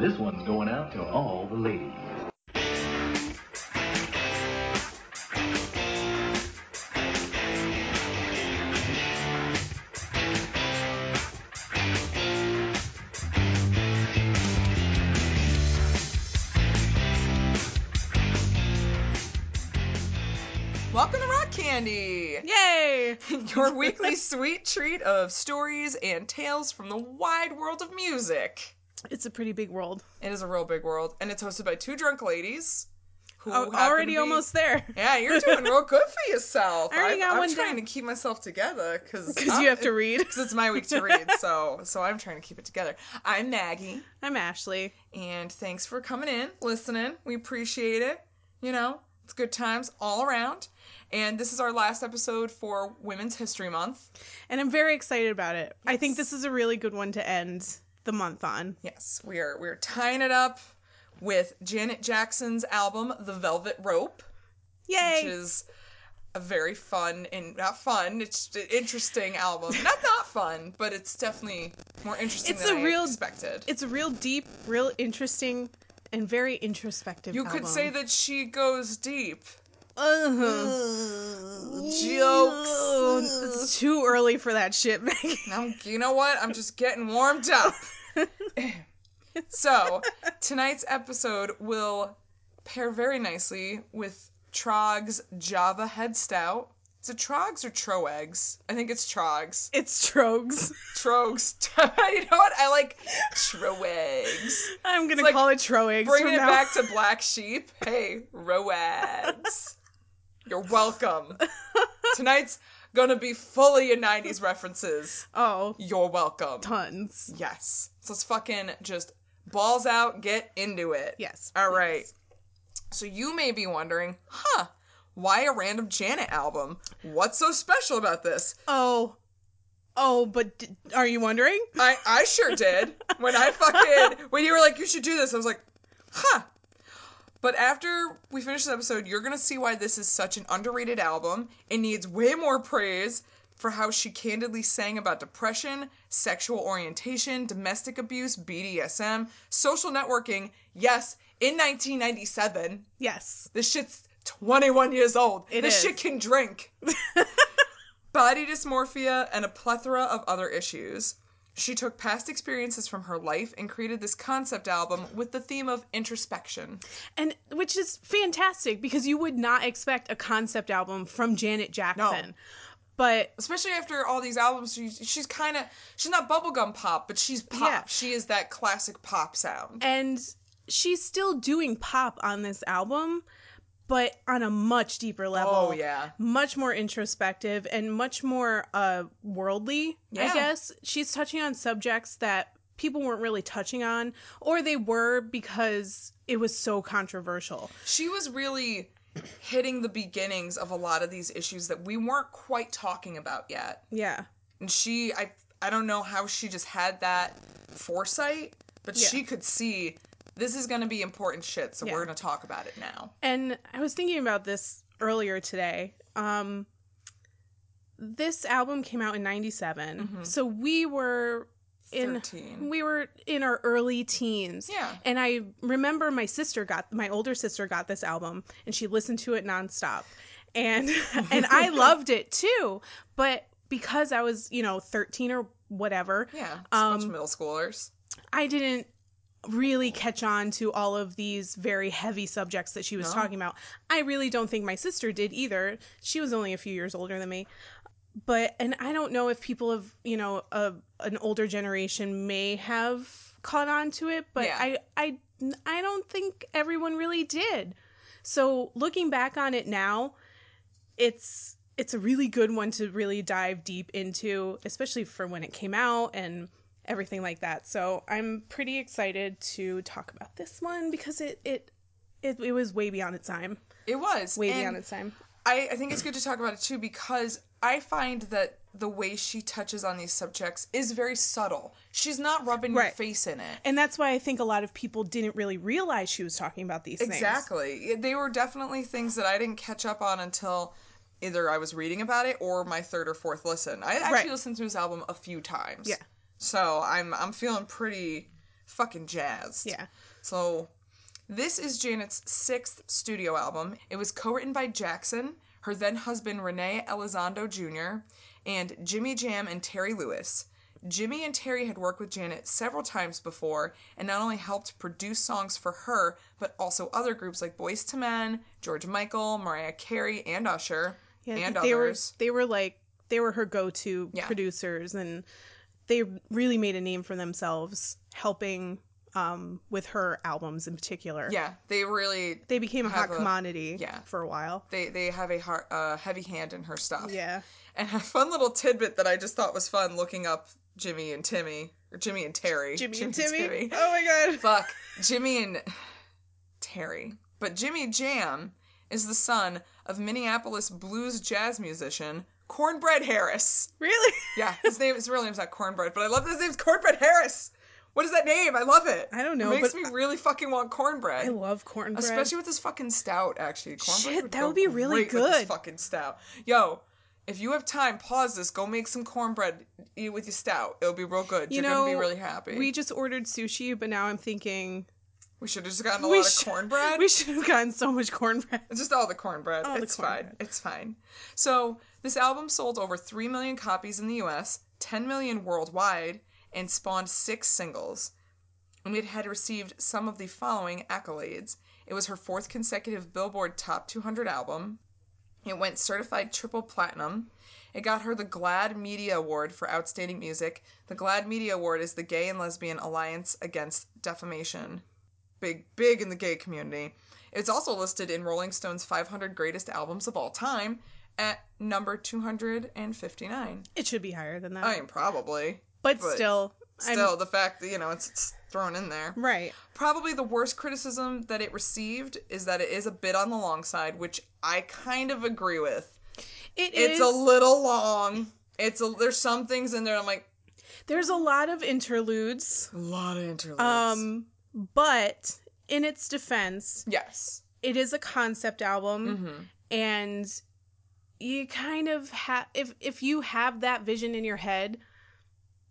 And this one's going out to all the ladies. Welcome to Rock Candy, Yay! your weekly sweet treat of stories and tales from the wide world of music. It's a pretty big world. It is a real big world, and it's hosted by two drunk ladies. Who Oh, already be- almost there. Yeah, you're doing real good for yourself. I already I'm, got I'm one trying down. to keep myself together because Because you have to read. Because it's my week to read, so so I'm trying to keep it together. I'm Maggie, I'm Ashley. and thanks for coming in, listening. We appreciate it. You know, it's good times all around. And this is our last episode for Women's History Month. And I'm very excited about it. I think this is a really good one to end the month on. Yes, we are we're tying it up with Janet Jackson's album The Velvet Rope, Yay! which is a very fun and not fun, it's an interesting album. Not not fun, but it's definitely more interesting It's than a I real- expected. it's a real deep, real interesting, and very introspective you could say that she goes deep. Uh-huh. Jokes. It's too early for that shit, Maggie. I'm, you know what? I'm just getting warmed up. so, tonight's episode will pair very nicely with Trog's Java Head Stout. Is it Trogs or Troegs? I think it's Trogs. It's Trogs. Trogs. you know what? I like Troegs. I'm gonna call it Troegs Bringing it now. back to Black Sheep. Hey, Roags. You're welcome. Tonight's gonna be fully in 90s references. oh, You're welcome. tons. Yes. So let's fucking just balls out, get into it. Yes. All right. So you may be wondering, huh, why a random Janet album? What's so special about this? Oh, oh, but d- are you wondering? I, I sure did. When I fucking, when you were like, you should do this, I was like, huh. But after we finish this episode, you're going to see why this is such an underrated album. It needs way more praise for how she candidly sang about depression, sexual orientation, domestic abuse, BDSM, social networking. Yes, in 1997. Yes. This shit's 21 years old. It this is. shit can drink. Body dysmorphia and a plethora of other issues. She took past experiences from her life and created this concept album with the theme of introspection. And which is fantastic because you would not expect a concept album from Janet Jackson. No But Especially after all these albums, she's, she's kind of she's not bubblegum pop, but she's pop. Yeah. She is that classic pop sound. and she's still doing pop on this album, but on a much deeper level. Oh yeah. Much more introspective and much more uh worldly, Yeah. I guess. She's touching on subjects that people weren't really touching on or they were because it was so controversial. She was really hitting the beginnings of a lot of these issues that we weren't quite talking about yet. Yeah. and she i i don't know how she just had that foresight but Yeah. she could see this is going to be important shit so Yeah. we're going to talk about it now And I was thinking about this earlier today. Um, this album came out in '97, so we were in 13 we were in our early teens. Yeah. And I remember my sister got my older sister got this album, and she listened to it nonstop, and and I loved it too. But because I was you know 13 or whatever, yeah it's a bunch of Um, middle schoolers I didn't really catch on to all of these very heavy subjects that she was No. talking about. I really don't think my sister did either. She was only a few years older than me. But and I don't know if people of, you know, a, an older generation may have caught on to it, but Yeah. I I I don't think everyone really did. So looking back on it now, it's it's a really good one to really dive deep into, especially for when it came out and everything like that. So I'm pretty excited to talk about this one because it it it, it was way beyond its time. it was Way and beyond its time. I, I think it's good to talk about it too because i find that the way she touches on these subjects is very subtle she's not rubbing your face in it And that's why I think a lot of people didn't really realize she was talking about these things. Exactly. They were definitely things that I didn't catch up on until either I was reading about it or my third or fourth listen. I actually Right. listened to this album a few times. Yeah. So I'm I'm feeling pretty fucking jazzed. Yeah. So, this is Janet's sixth studio album. It was co written by Jackson, her then husband René Elizondo Jr., and Jimmy Jam and Terry Lewis. Jimmy and Terry had worked with Janet several times before and not only helped produce songs for her, but also other groups like Boyz II Men, George Michael, Mariah Carey, and Usher, Yeah, and they others. were they were like they were her go-to Yeah. producers and they really made a name for themselves helping um with her albums in particular. yeah, they really They became a hot a- commodity yeah. for a while. they they have a uh, heavy hand in her stuff. Yeah. And a fun little tidbit that I just thought was fun looking up Jimmy and Timmy or Jimmy and Terry. Jimmy, and Timmy. Oh my god. Fuck. Jimmy and Terry. But Jimmy Jam is the son of Minneapolis blues jazz musician Cornbread Harris. Really? Yeah, his name his real name's not Cornbread, but I love that his name's Cornbread Harris. What is that name? I love it. I don't know, It makes me really fucking want cornbread. I love cornbread. Especially with this fucking stout, actually. Cornbread Shit, would that would be really with this good. fucking stout. Yo, if you have time, pause this. Go make some cornbread. Eat with your stout. It'll be real good. you You're know, gonna be really happy. We just ordered sushi, but now I'm thinking We should have just gotten a we lot of cornbread. We should have gotten so much cornbread. Just all the cornbread. All the it's fine. It's fine. So this album sold over three million copies in the U.S., 10 million worldwide, and spawned six singles. And it had received some of the following accolades. It was her fourth consecutive Billboard Top 200 album. It went certified triple platinum. It got her the GLAAD Media Award for Outstanding Music. The GLAAD Media Award is the Gay and Lesbian Alliance Against Defamation. Big, big in the gay community. It's also listed in Rolling Stone's 500 Greatest Albums of All Time at number 259. It should be higher than that. I mean, probably. but, but still, Still, the fact that, you know, it's, it's thrown in there. Right. Probably the worst criticism that it received is that it is a bit on the long side, which I kind of agree with. It It's is- a little long. It's a there's some things in there I'm like There's a lot of interludes. a lot of interludes. Um, but in its defense, yes. it is a concept album, Mm-hmm. and you kind of have if if you have that vision in your head,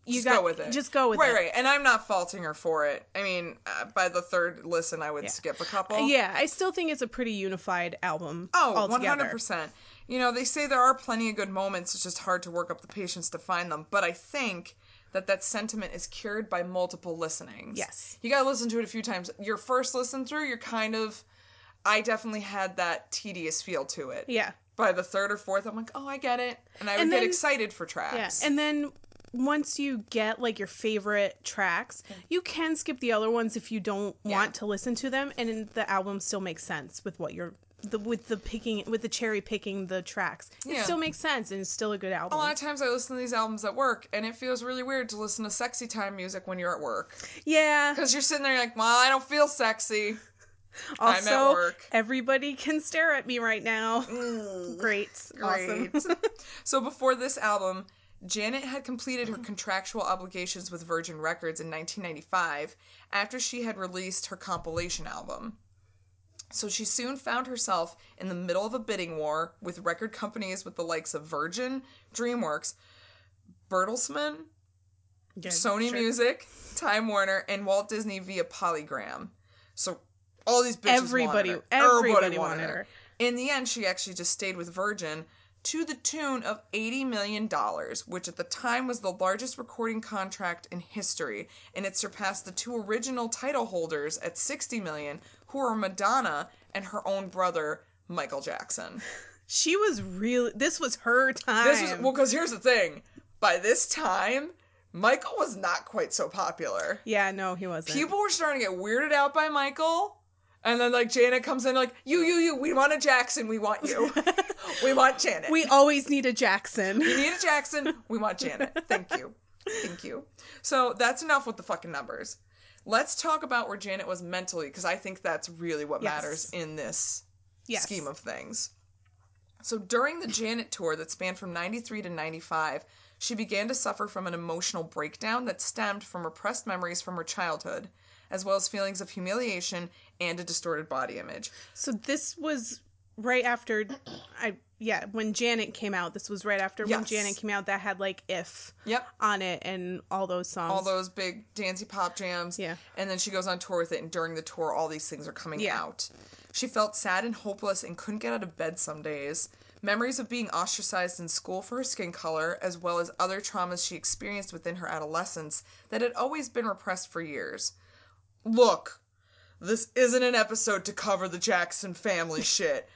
you Just got go with it. Just go with right, it. right. And I'm not faulting her for it. I mean, uh, by the third listen, I would skip a couple. Yeah, I still think it's a pretty unified album. Oh, altogether. 100%. You know, they say there are plenty of good moments. It's just hard to work up the patience to find them. But I think that that sentiment is cured by multiple listenings. Yes. You got to listen to it a few times. Your first listen through, you're kind of. I definitely had that tedious feel to it. Yeah, By the third or fourth, I'm like, oh, I get it. And I would And get excited for yeah, tracks. and then once you get like your favorite tracks, mm-hmm. you can skip the other ones if you don't want to listen to them, and the album still makes sense with what you're. The, with the picking with the cherry picking the tracks it Yeah. still makes sense and it's still a good album a lot of times I listen to these albums at work, and it feels really weird to listen to sexy time music when you're at work. yeah Because you're sitting there like, well, I don't feel sexy. I'm at also work. everybody can stare at me right now mm, great awesome so before this album, Janet had completed her contractual obligations with Virgin Records in 1995 after she had released her compilation album. So she soon found herself in the middle of a bidding war with record companies with the likes of Virgin, DreamWorks, Bertelsmann, Yeah, Sony sure. Music, Time Warner, and Walt Disney via Polygram. So all these bitches Everybody- wanted her. everybody wanted her. In the end, she actually just stayed with Virgin to the tune of $80 million, which at the time was the largest recording contract in history, and it surpassed the two original title holders at 60 million, who are Madonna and her own brother, Michael Jackson. she was really this was her time This was well, because here's the thing: by this time, Michael was not quite so popular. yeah no he wasn't People were starting to get weirded out by Michael, and then like Janet comes in like, "You, you, you, we want a Jackson, we want you, we want Janet, we always need a jackson we need a Jackson, we want Janet. Thank you, thank you." So that's enough with the fucking numbers. Let's talk about where Janet was mentally, because I think that's really what Yes. matters in this Yes. scheme of things. So during the Janet tour that spanned from 93 to 95, she began to suffer from an emotional breakdown that stemmed from repressed memories from her childhood, as well as feelings of humiliation and a distorted body image. So this was right after I yeah, when Janet came out, this was right after when Janet came out that had like if Yep. on it and all those songs. All those big dancey pop jams. Yeah. And then she goes on tour with it, and during the tour, all these things are coming Yeah. out. She felt sad and hopeless and couldn't get out of bed some days. Memories of being ostracized in school for her skin color, as well as other traumas she experienced within her adolescence that had always been repressed for years. Look, this isn't an episode to cover the Jackson family shit.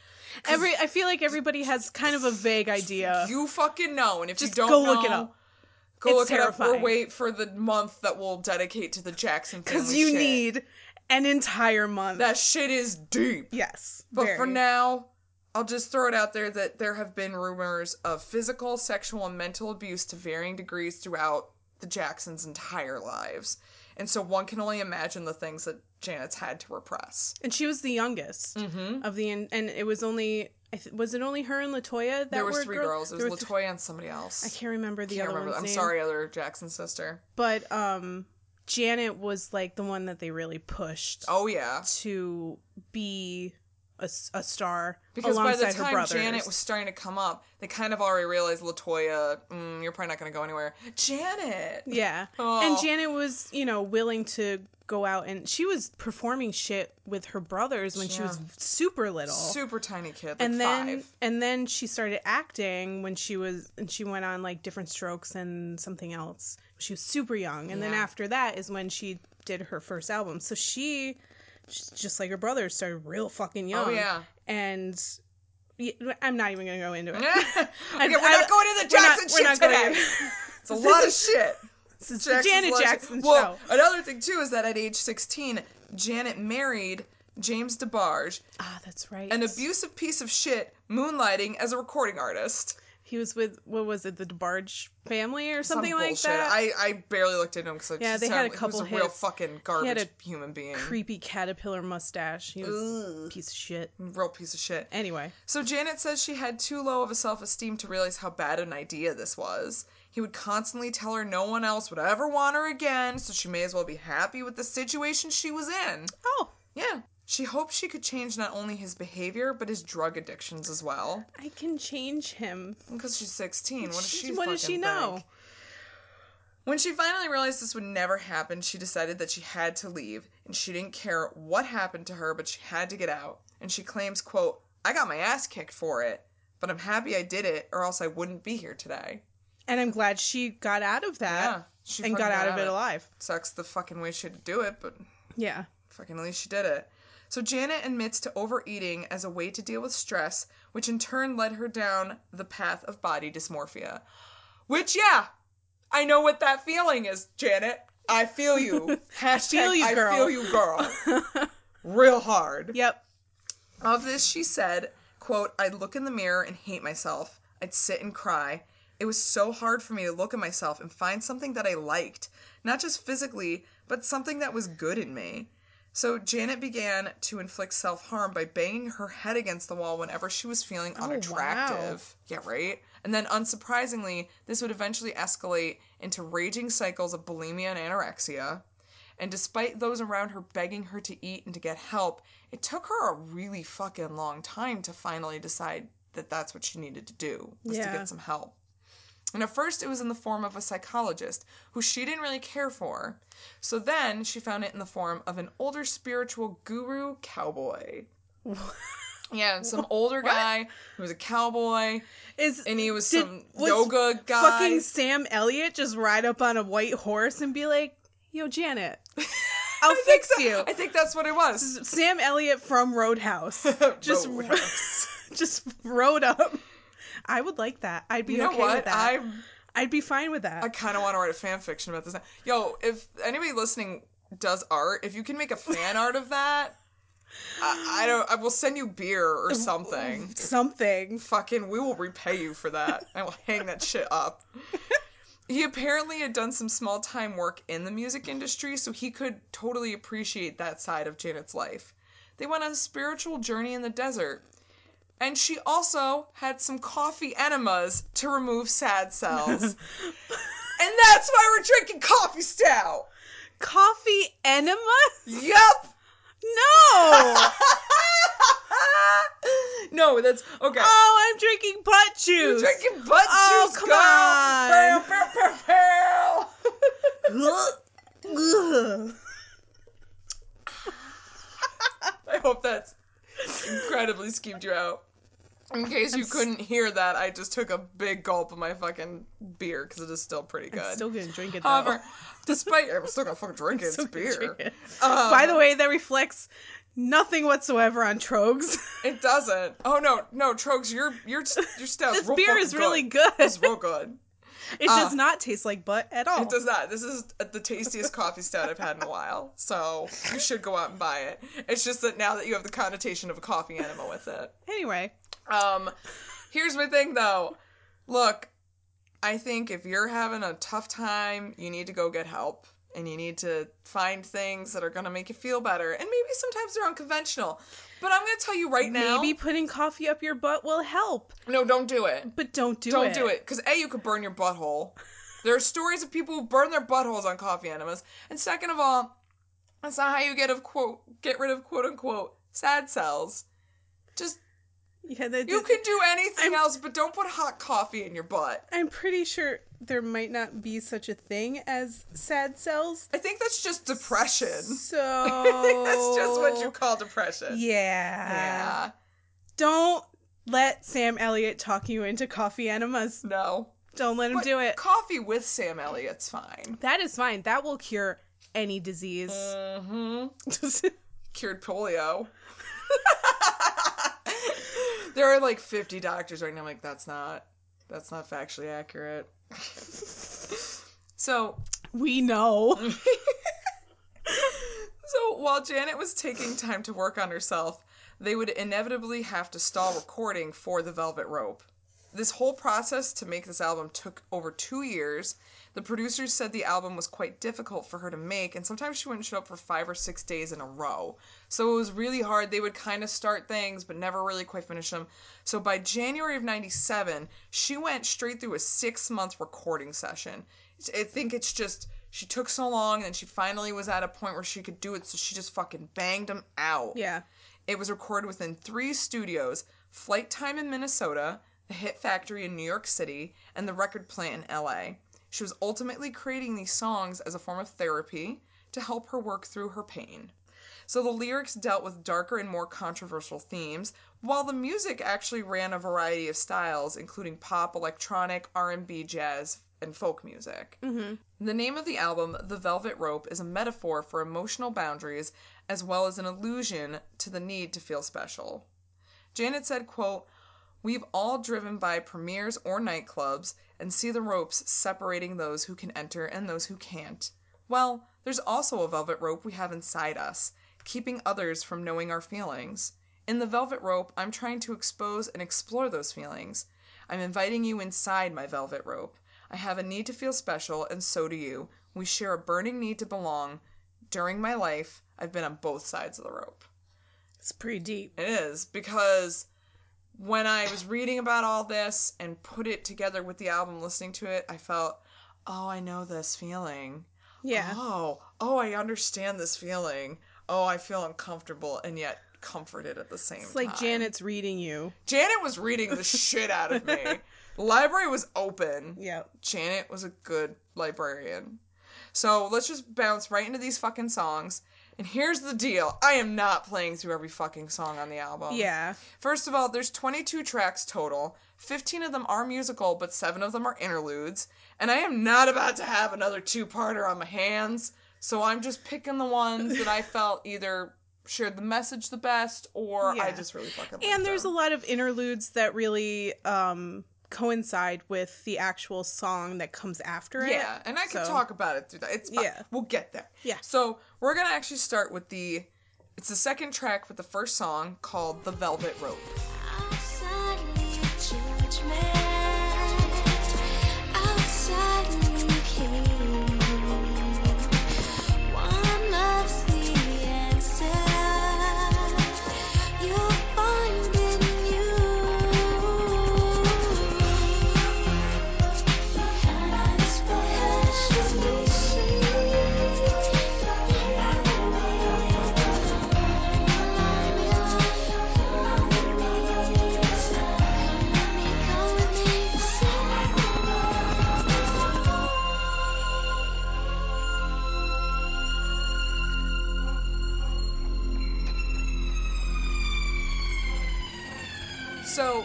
Every I feel like everybody has kind of a vague idea. You fucking know, and if Just you don't go know, look it up. Go It's look it up or terrifying. wait for the month that we'll dedicate to the Jackson family. Because you shit. need an entire month. that shit is deep. yes. But very. for now, I'll just throw it out there that there have been rumors of physical, sexual, and mental abuse to varying degrees throughout the Jacksons' entire lives. And so one can only imagine the things that Janet's had to repress. And she was the youngest of the and it was only I th- was it only her and Latoya that there was were three girl- girls. It there was were th- Latoya and somebody else. I can't remember the Can't other remember. I'm name. sorry, other Jackson sister. but um Janet was like the one that they really pushed Oh yeah, to be a, a star because by the time. Janet was starting to come up, they kind of already realized Latoya, mm, you're probably not going to go anywhere. Janet. Yeah. Oh. And Janet was, you know, willing to go out and she was performing shit with her brothers when she was super little. Super tiny kid, like and then five. and then she started acting when she was and she went on like Diff'rent Strokes and something else. She was super young. And then after that is when she did her first album. So she just like her brothers started real fucking young. Oh yeah. And I'm not even gonna go into it. okay, I- we're I- not going to the not- Jackson we're shit not going- today. It's a lot of shit. This is Jackson's Janet a lot of shit. Jackson Well, another thing too is that at age 16, Janet married James DeBarge, Ah, that's right. an abusive piece of shit, moonlighting as a recording artist. He was with what was it, the DeBarge family or something Some like that? I, I barely looked at him because Yeah, they had a couple he was a real fucking garbage a human being, Creepy caterpillar mustache. He was a piece of shit. real piece of shit. Anyway, So Janet says she had too low of a self-esteem to realize how bad an idea this was. He would constantly tell her no one else would ever want her again, so she may as well be happy with the situation she was in. oh, Yeah. She hoped she could change not only his behavior, but his drug addictions as well. I can change him. Because she's 16. What does she what does she fucking know? think? When she finally realized this would never happen, she decided that she had to leave, and she didn't care what happened to her, but she had to get out. And she claims, quote, I got my ass kicked for it, but I'm happy I did it, or else I wouldn't be here today. And I'm glad she got out of that Yeah. She and got out of it alive. Sucks the fucking way she had to do it, but Yeah. Fucking at least she did it. So Janet admits to overeating as a way to deal with stress, which in turn led her down the path of body dysmorphia. Which, yeah, I know what that feeling is, Janet. I feel you. Hashtag feel you, I girl. feel you, girl. Real hard. Yep. Of this, she said, quote, I'd look in the mirror and hate myself. I'd sit and cry. It was so hard for me to look at myself and find something that I liked, not just physically, but something that was good in me. So Janet began to inflict self harm by banging her head against the wall whenever she was feeling oh, unattractive. Yeah, right? And then, unsurprisingly, this would eventually escalate into raging cycles of bulimia and anorexia. And despite those around her begging her to eat and to get help, it took her a really fucking long time to finally decide that that's what she needed to do, was to get some help. And at first, it was in the form of a psychologist who she didn't really care for. So then she found it in the form of an older spiritual guru cowboy. yeah, some older guy who was a cowboy, Is and he was did- some was yoga guy. fucking Sam Elliott just ride up on a white horse and be like, "Yo, Janet, I'll fix so- you." I think that's what it was. Sam Elliott from Roadhouse just Roadhouse. just rode up. I would like that. I'd be You know okay what? with that. I I'd be fine with that. I kind of want to write a fan fiction about this. Yo, if anybody listening does art, if you can make a fan art of that, I, I don't. I will send you beer or something. Something. Fucking, we will repay you for that. I will hang that shit up. He apparently had done some small time work in the music industry, so he could totally appreciate that side of Janet's life. They went on a spiritual journey in the desert. And she also had some coffee enemas to remove sad cells. and that's why we're drinking coffee stout. Coffee enemas? Yup. No. no, that's okay. Oh, I'm drinking butt You're juice. drinking butt Oh, juice, come girl. on. Pow, pow, pow, pow. Ugh. I hope that's schemed you out. In case you couldn't hear that, I just took a big gulp of my fucking beer because it is still pretty good. I'm still gonna drink it though. However, despite I'm still gonna fucking drink it. It's beer. drink it. Um, By the way, that reflects nothing whatsoever on Trogs. It doesn't. Oh no, no, Trogs, your your your stout's this real beer is really good. It's real good. It does not taste like butt at all. It does not. This is the tastiest coffee stout I've had in a while, so you should go out and buy it. It's just that now that you have the connotation of a coffee enema with it. Anyway, Um, here's my thing though. Look, I think if you're having a tough time, you need to go get help. And you need to find things that are gonna make you feel better. And maybe sometimes they're unconventional. But I'm gonna tell you right now. maybe putting coffee up your butt will help, No, don't do it. but don't do it. don't do it. Because A, you could burn your butthole. There are stories of people who burn their buttholes on coffee enemas. And second of all, that's not how you get of quote get rid of quote unquote sad cells. Just Yeah, that, you can do anything I'm- else, but don't put hot coffee in your butt. I'm pretty sure there might not be such a thing as sad cells. I think that's just depression. So that's just what you call depression. Yeah. Yeah. Don't let Sam Elliott talk you into coffee enemas. No. Don't let him But do it. Coffee with Sam Elliott's fine. That is fine. That will cure any disease. Mm-hmm. Cured polio. there are like 50 doctors right now. I'm like, that's not, that's not factually accurate. So, we know. so while Janet was taking time to work on herself, they would inevitably have to stall recording for the Velvet Rope. This whole process to make this album took over two years. The producers said the album was quite difficult for her to make, and sometimes she wouldn't show up for five or six days in a row. So it was really hard. They would kind of start things, but never really quite finish them. So by January of 97, she went straight through a six month recording session. I think it's just, she took so long, and then she finally was at a point where she could do it, so she just fucking banged them out. yeah. It was recorded within three studios Flyte Tyme in Minnesota, the Hit Factory in New York City, and the record plant in LA. She was ultimately creating these songs as a form of therapy to help her work through her pain. So the lyrics dealt with darker and more controversial themes, while the music actually ran a variety of styles, including pop, electronic, R&B, jazz, and folk music. Mm-hmm. The name of the album, The Velvet Rope, is a metaphor for emotional boundaries as well as an allusion to the need to feel special. Janet said, quote, We've all driven by premieres or nightclubs and see the ropes separating those who can enter and those who can't. Well, there's also a velvet rope we have inside us, keeping others from knowing our feelings. In the velvet rope, I'm trying to expose and explore those feelings. I'm inviting you inside my velvet rope. I have a need to feel special, and so do you. We share a burning need to belong. During my life, I've been on both sides of the rope. It's pretty deep. It is because when I was reading about all this and put it together with the album, listening to it, I felt, oh, I know this feeling. Yeah. Oh, oh, I understand this feeling. Oh, I feel uncomfortable and yet comforted at the same time. It's like. Janet's reading you. Janet was reading the shit out of me. The library was open. Yeah. Janet was a good librarian. So let's just bounce right into these fucking songs. And here's the deal I am not playing through every fucking song on the album. Yeah. First of all, there's 22 tracks total. 15 of them are musical, but 7 of them are interludes. And I am not about to have another two parter on my hands. So I'm just picking the ones that I felt either shared the message the best or I just really fucking And there's a lot of interludes that really um coincide with the actual song that comes after it. Yeah, and I can So- talk about it through that. It's fine. Yeah. We'll get there. Yeah. So we're gonna actually start with the it's the second track with the first song called The Velvet Rope.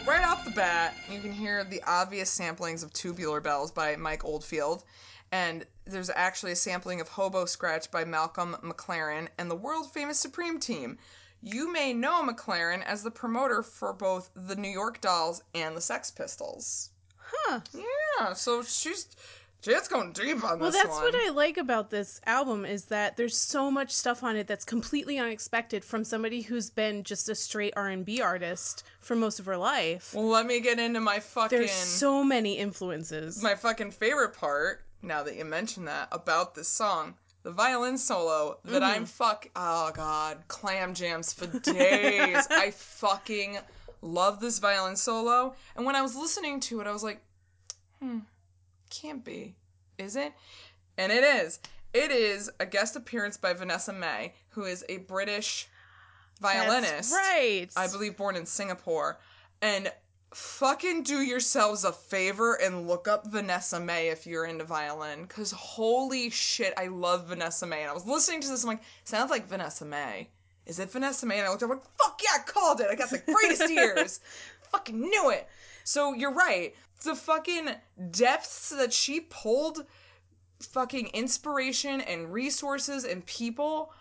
Right off the bat, you can hear the obvious samplings of Tubular Bells by Mike Oldfield. And there's actually a sampling of Hobo Scratch by Malcolm McLaren and the world famous Supreme Team. You may know McLaren as the promoter for both the New York Dolls and the Sex Pistols. Huh. Yeah, so she's Janet's going deep on Well, this Well, that's one. what I like about this album is that there's so much stuff on it that's completely unexpected from somebody who's been just a straight R&B artist for most of her life. Well, let me get into my fucking There's so many influences. my fucking favorite part. Now that you mention that about this song, the violin solo that I'm fuck. Oh god, clam jams for days. I fucking love this violin solo. And when I was listening to it, I was like, hmm, can't be, is it? And it is. It is a guest appearance by Vanessa-Mae, who is a British violinist. That's right. I believe born in Singapore. And fucking do yourselves a favor and look up Vanessa-Mae if you're into violin. Cause holy shit, I love Vanessa-Mae. And I was listening to this, I'm like, sounds like Vanessa-Mae. Is it Vanessa-Mae? And I looked up, like, fuck yeah, I called it. I got the greatest ears. Fucking knew it. So you're right. The fucking depths that she pulled, fucking inspiration and resources and people.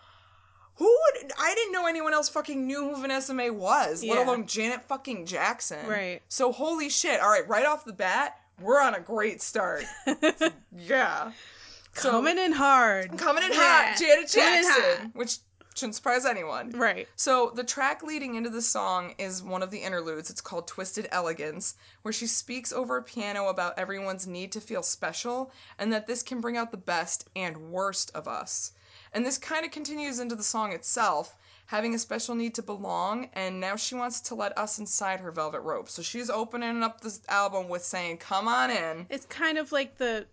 Who would I didn't know anyone else fucking knew who Vanessa-Mae was, let alone Janet fucking Jackson. Right. So holy shit. All right, right off the bat, we're on a great start. yeah. So, Coming in hard. coming in Yeah. hot, Janet Jackson, hot. which shouldn't surprise anyone. Right. So the track leading into the song is one of the interludes. It's called Twisted Elegance, where she speaks over a piano about everyone's need to feel special and that this can bring out the best and worst of us. And this kind of continues into the song itself, having a special need to belong, and now she wants to let us inside her velvet rope. So she's opening up this album with saying, "Come on in." It's kind of like the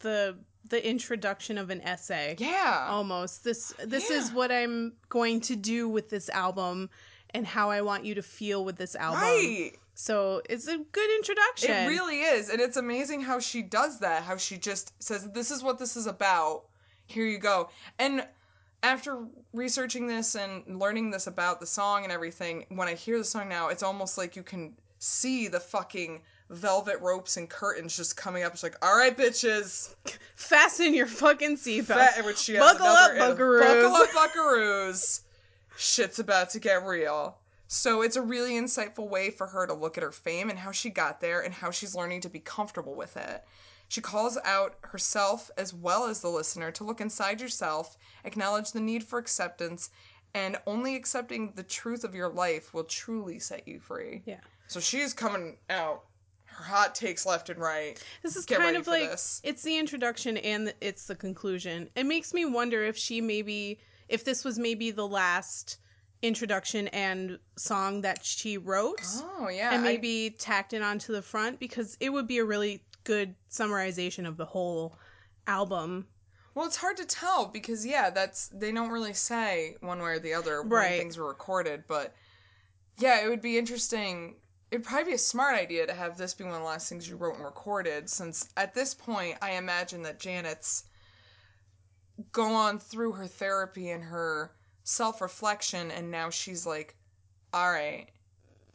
the the introduction of an essay. Yeah. Almost. This this is what I'm going to do with this album and how I want you to feel with this album. Right. So it's a good introduction. It really is. And it's amazing how she does that, how she just says, This is what this is about. Here you go. And after researching this and learning this about the song and everything, when I hear the song now, it's almost like you can see the fucking velvet ropes and curtains just coming up. It's like, all right, bitches. Fasten your fucking seatbelts. Which she Buckle up, buckaroos. Buckle up, buckaroos. Shit's about to get real. So it's a really insightful way for her to look at her fame and how she got there and how she's learning to be comfortable with it. She calls out herself as well as the listener to look inside yourself, acknowledge the need for acceptance, and only accepting the truth of your life will truly set you free. Yeah. So she's coming out hot takes left and right. This is Get kind of like this. it's the introduction and it's the conclusion. It makes me wonder if she maybe if this was maybe the last introduction and song that she wrote Oh yeah. and I- maybe tacked it onto the front because it would be a really good summarization of the whole album. Well, it's hard to tell because yeah, that's they don't really say one way or the other when things were recorded, but yeah, it would be interesting. It'd probably be a smart idea to have this be one of the last things you wrote and recorded, since at this point, I imagine that Janet's gone through her therapy and her self reflection, and now she's like, all right,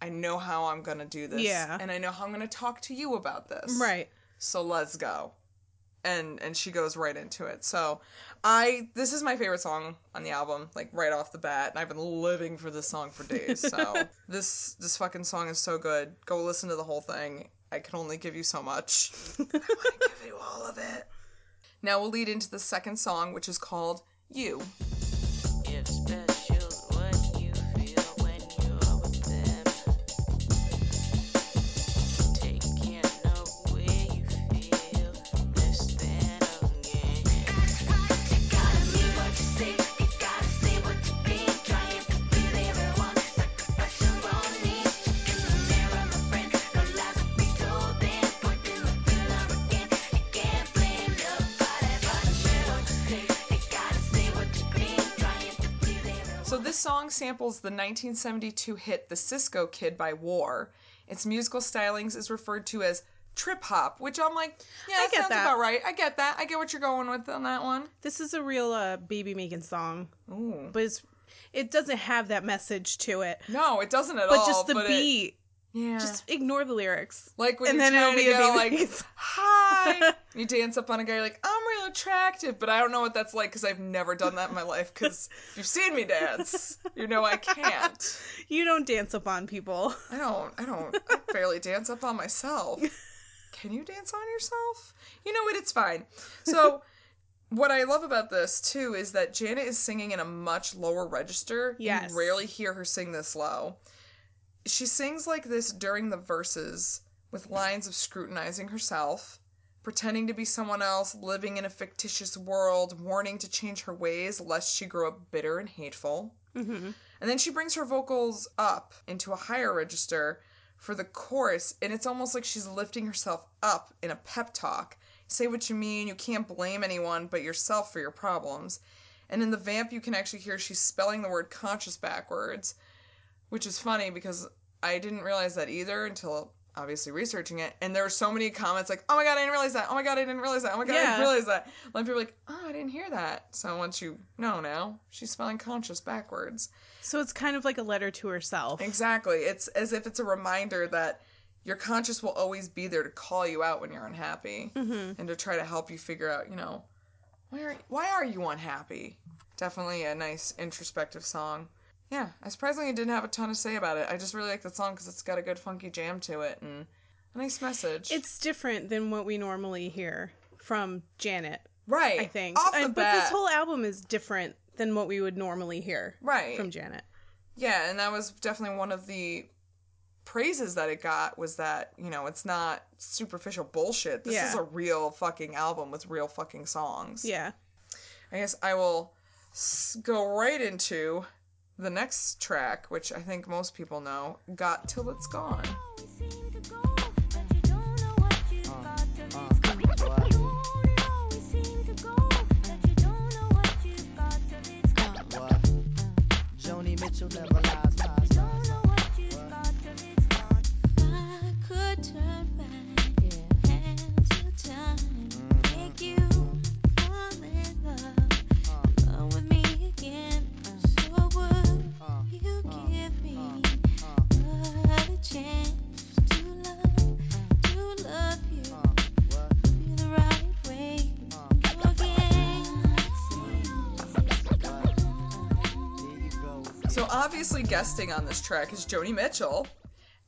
I know how I'm gonna do this, Yeah. and I know how I'm gonna talk to you about this, Right. so let's go and and she goes right into it. So i this is my favorite song on the album like right off the bat and i've been living for this song for days so this this fucking song is so good. Go listen to the whole thing. I can only give you so much. I want to give you all of it. Now we'll lead into the second song which is called you. It's the 1972 hit "The Cisco Kid" by War. Its musical stylings is referred to as trip hop, which I'm like, yeah, I that get sounds that. about right. I get that. I get what you're going with on that one. This is a real uh, baby making song, Ooh. but it's it doesn't have that message to it. No, it doesn't at all. But all. just the but it- beat Yeah. Just ignore the lyrics. like when and you're then it'll trying be to go like, face. hi. you dance up on a guy, you're like, I'm real attractive, but I don't know what that's like because I've never done that in my life. Because if you've seen me dance, you know I can't. You don't dance up on people. I don't. I don't. I barely dance up on myself. Can you dance on yourself? You know what? It's fine. So, what I love about this too is that Janet is singing in a much lower register. Yes. You rarely hear her sing this low. She sings like this during the verses with lines of scrutinizing herself, pretending to be someone else, living in a fictitious world, warning to change her ways lest she grow up bitter and hateful. Mm-hmm. And then she brings her vocals up into a higher register for the chorus, and it's almost like she's lifting herself up in a pep talk. Say what you mean, you can't blame anyone but yourself for your problems. And in the vamp, you can actually hear she's spelling the word conscious backwards, which is funny because I didn't realize that either until obviously researching it. And there were so many comments like, oh my god, I didn't realize that. Oh my god, I didn't realize that. Oh my god, I Yeah. didn't realize that. A lot of people are like, oh, I didn't hear that. So once you know now, she's spelling conscious backwards. So it's kind of like a letter to herself. Exactly. It's as if it's a reminder that your conscious will always be there to call you out when you're unhappy Mm-hmm. and to try to help you figure out, you know, why are why are you unhappy? Definitely a nice introspective song. Yeah, I surprisingly didn't have a ton to say about it. I just really like the song because it's got a good funky jam to it and a nice message. It's different than what we normally hear from Janet, right. I think. Off the And- but this whole album is different than what we would normally hear right. from Janet. Yeah, and that was definitely one of the praises that it got was that, you know, it's not superficial bullshit. This Yeah. is a real fucking album with real fucking songs. Yeah. I guess I will go right into the next track, which I think most people know, Got Till It's Gone. Mitchell never obviously guesting on this track is Joni Mitchell,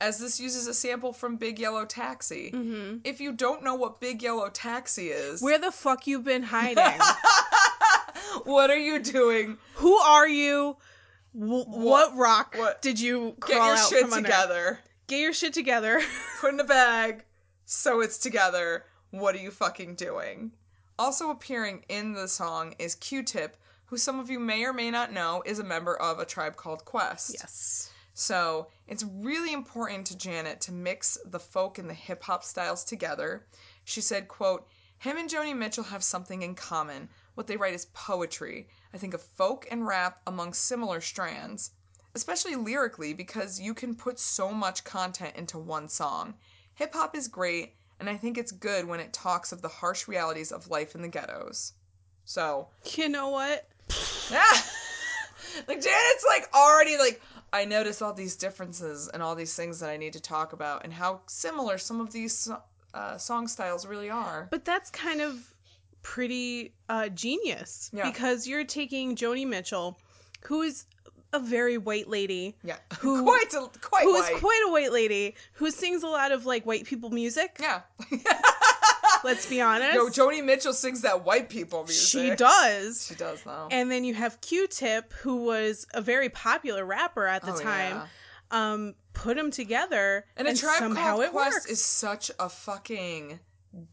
as this uses a sample from Big Yellow Taxi. Mm-hmm. If you don't know what Big Yellow Taxi is, Where the fuck you been hiding? what are you doing? Who are you? W- what, rock what- did you Get crawl your out shit from under? together. Get your shit together. Put in a bag, so it's together. What are you fucking doing? Also appearing in the song is Q-Tip, who some of you may or may not know is a member of a tribe called Quest. yes. So it's really important to Janet to mix the folk and the hip hop styles together. She said, quote, him and Joni Mitchell have something in common. What they write is poetry. I think of folk and rap among similar strands, especially lyrically because you can put so much content into one song. Hip hop is great, and I think it's good when it talks of the harsh realities of life in the ghettos. So, You know what? Yeah. like Janet's like already like I notice all these differences and all these things that I need to talk about and how similar some of these uh, song styles really are. But that's kind of pretty uh, genius Yeah. because you're taking Joni Mitchell, who is a very white lady, Yeah, Who- quite a, quite who is quite a white lady, who sings a lot of like white people music. yeah. Let's be honest. Yo, Joni Mitchell sings that white people music. she does. She does though. And then you have Q-Tip, who was a very popular rapper at the Oh, time. yeah. Um, put them together, And and, a tribe somehow called it Quest is such a fucking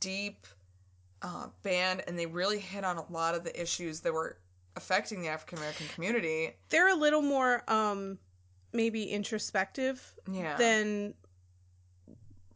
deep uh, band, and they really hit on a lot of the issues that were affecting the African American community. They're a little more, um, maybe introspective Yeah. than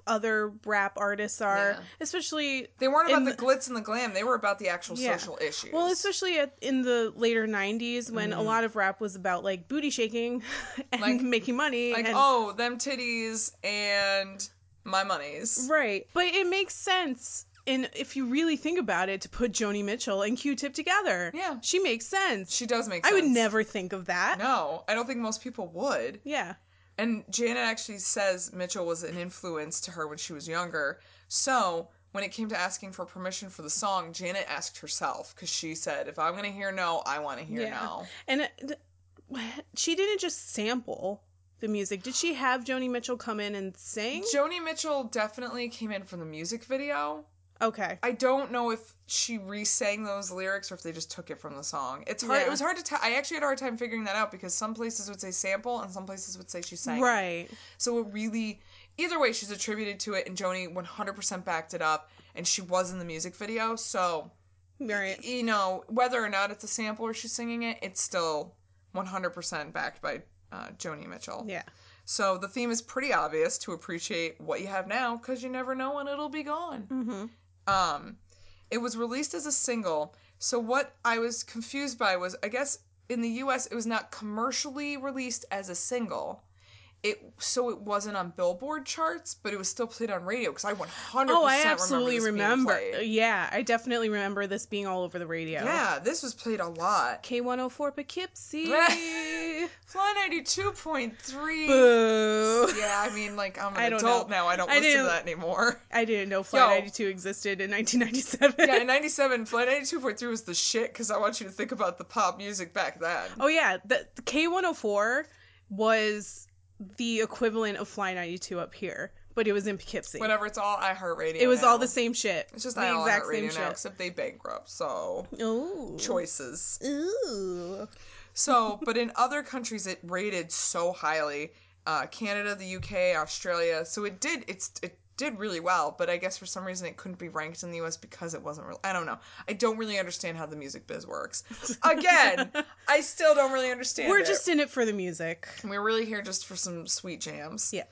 other rap artists are, Yeah. especially They weren't about the the- glitz and the glam. They were about the actual Yeah. social issues. Well, especially at, in the later '90s when Mm. a lot of rap was about like booty shaking and Like- making money. like, and, oh, them titties and my monies. right. But it makes sense, and if you really think about it, to put Joni Mitchell and Q-Tip together. Yeah. she makes sense. She does make sense. I would never think of that. No, I don't think most people would. Yeah, And Janet actually says Mitchell was an influence to her when she was younger. So when it came to asking for permission for the song, Janet asked herself because she said, "If I'm gonna hear no, I want to hear no." And uh, it, th- she didn't just sample the music. Did she have Joni Mitchell come in and sing? Joni Mitchell definitely came in for the music video. Okay. I don't know if she re-sang those lyrics or if they just took it from the song. It's hard. It was hard to tell. I actually had a hard time figuring that out because some places would say sample and some places would say she sang. it. Right. So it really, either way, she's attributed to it, and Joni 100% backed it up, and she was in the music video. So Right. you know whether or not it's a sample or she's singing it, it's still 100% backed by uh, Joni Mitchell. Yeah. So the theme is pretty obvious to appreciate what you have now because you never know when it'll be gone. Mm-hmm. Um, it was released as a single. So what I was confused by was, I guess in the U.S. it was not commercially released as a single. It so it wasn't on Billboard charts, but it was still played on radio because I 100% Oh, I remember absolutely remember. played. Yeah, I definitely remember this being all over the radio. Yeah, this was played a lot. K104 Poughkeepsie. Fly 92.3. Boo. Yeah, I mean, like, I'm an I don't adult know. now. I don't I listen to that anymore. I didn't know Flight Yo. 92 existed in 1997. yeah, in 97, Flight 92.3 was the shit because I want you to think about the pop music back then. Oh yeah, the, the K104 was the equivalent of Fly 92 up here, but it was in Poughkeepsie. Whatever, it's all iHeartRadio. It was now. all the same shit. It's just the exact same now, shit. except they bankrupt. So Ooh. choices. Ooh. So, but in other countries, it rated so highly. Uh, Canada, the UK, Australia. So it did. It's it did really well. But I guess for some reason it couldn't be ranked in the US because it wasn't real. I don't know. I don't really understand how the music biz works. Again, I still don't really understand. We're it. just in it for the music. We're really here just for some sweet jams. Yeah.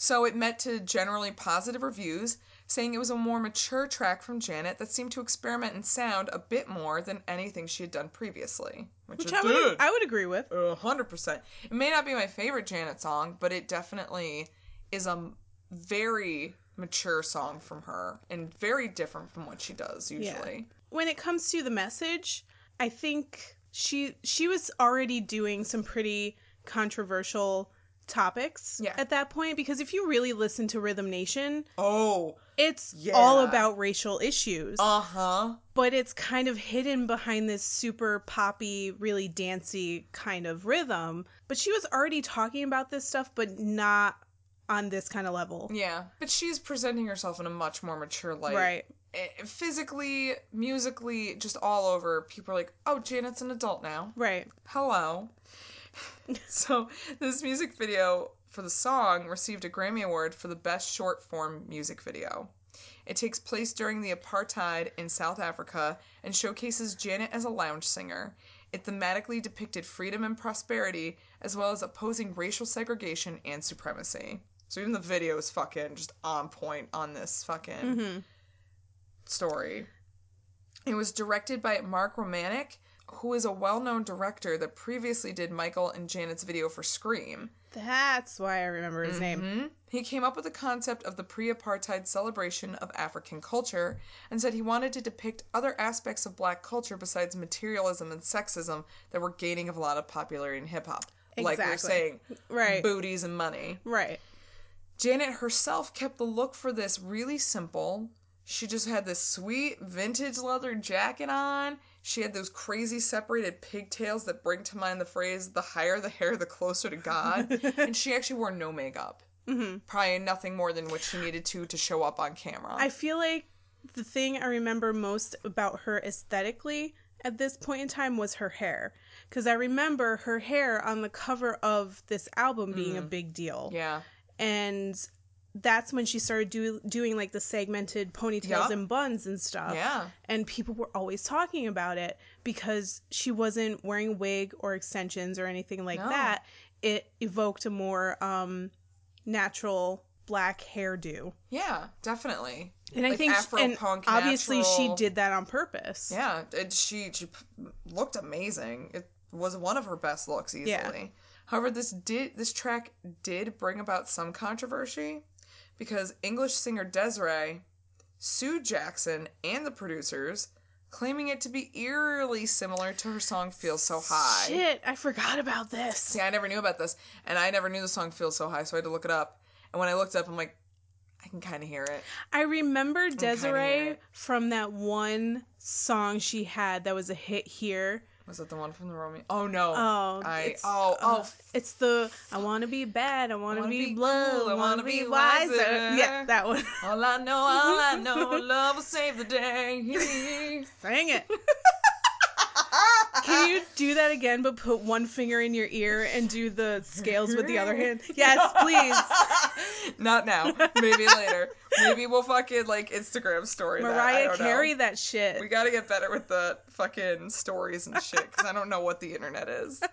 So it met to generally positive reviews, saying it was a more mature track from Janet that seemed to experiment in sound a bit more than anything she had done previously. Which, Which I would, did. I would agree with. Hundred percent. It may not be my favorite Janet song, but it definitely is a very mature song from her and very different from what she does usually. When it comes to the message, I think she she was already doing some pretty controversial topics Yeah. at that point because if you really listen to Rhythm Nation, Oh, it's Yeah. all about racial issues. uh huh. but it's kind of hidden behind this super poppy, really dancey kind of rhythm. But she was already talking about this stuff, but not on this kind of level. Yeah, but she's presenting herself in a much more mature light. Right. Eh, Physically, musically, just all over. People are like, "Oh, Janet's an adult now." Right. Hello. so, this music video for the song received a Grammy Award for the Best Short Form Music Video. It takes place during the apartheid in South Africa and showcases Janet as a lounge singer. It thematically depicted freedom and prosperity, as well as opposing racial segregation and supremacy. So even the video is fucking just on point on this fucking story. It was directed by Mark Romanek, who is a well-known director that previously did Michael and Janet's video for Scream. That's why I remember his name. Hmm? He came up with the concept of the pre-apartheid celebration of African culture and said he wanted to depict other aspects of black culture besides materialism and sexism that were gaining a lot of popularity in hip hop. Like we're saying, Right. booties and money. Right. Janet herself kept the look for this really simple. She just had this sweet vintage leather jacket on. She had those crazy separated pigtails that bring to mind the phrase, the higher the hair, the closer to God. and she actually wore no makeup. Mm-hmm. Probably nothing more than what she needed to to show up on camera. I feel like the thing I remember most about her aesthetically at this point in time was her hair. Because I remember her hair on the cover of this album being a big deal. yeah. And that's when she started do, doing like the segmented ponytails Yup. and buns and stuff. Yeah. And people were always talking about it because she wasn't wearing a wig or extensions or anything like No. that. It evoked a more um, natural black hairdo. Yeah, definitely. And I Like think and Afro-punk, obviously she did that on purpose. Yeah, it, she she looked amazing. It was one of her best looks easily. Yeah. However, this did this track did bring about some controversy because English singer Des'ree sued Jackson and the producers, claiming it to be eerily similar to her song Feel So High. Shit, I forgot about this. See, I never knew about this, and I never knew the song Feel So High, so I had to look it up. And when I looked up, I'm like, I can kind of hear it. I remember Des'ree it. from that one song she had that was a hit here. Was it the one from the Romeo? Oh no. Oh, I oh oh. uh, it's the I want to be bad, I want to be, be blue, cool, I want to be wiser. Yeah, that one. all I know, all I know, love will save the day. Sing it. Can you do that again, but put one finger in your ear and do the scales with the other hand? Yes, please. Not now. Maybe later. Maybe we'll fucking like Instagram story that. Mariah don't know. carry that shit. We gotta get better with the fucking stories and shit because I don't know what the internet is.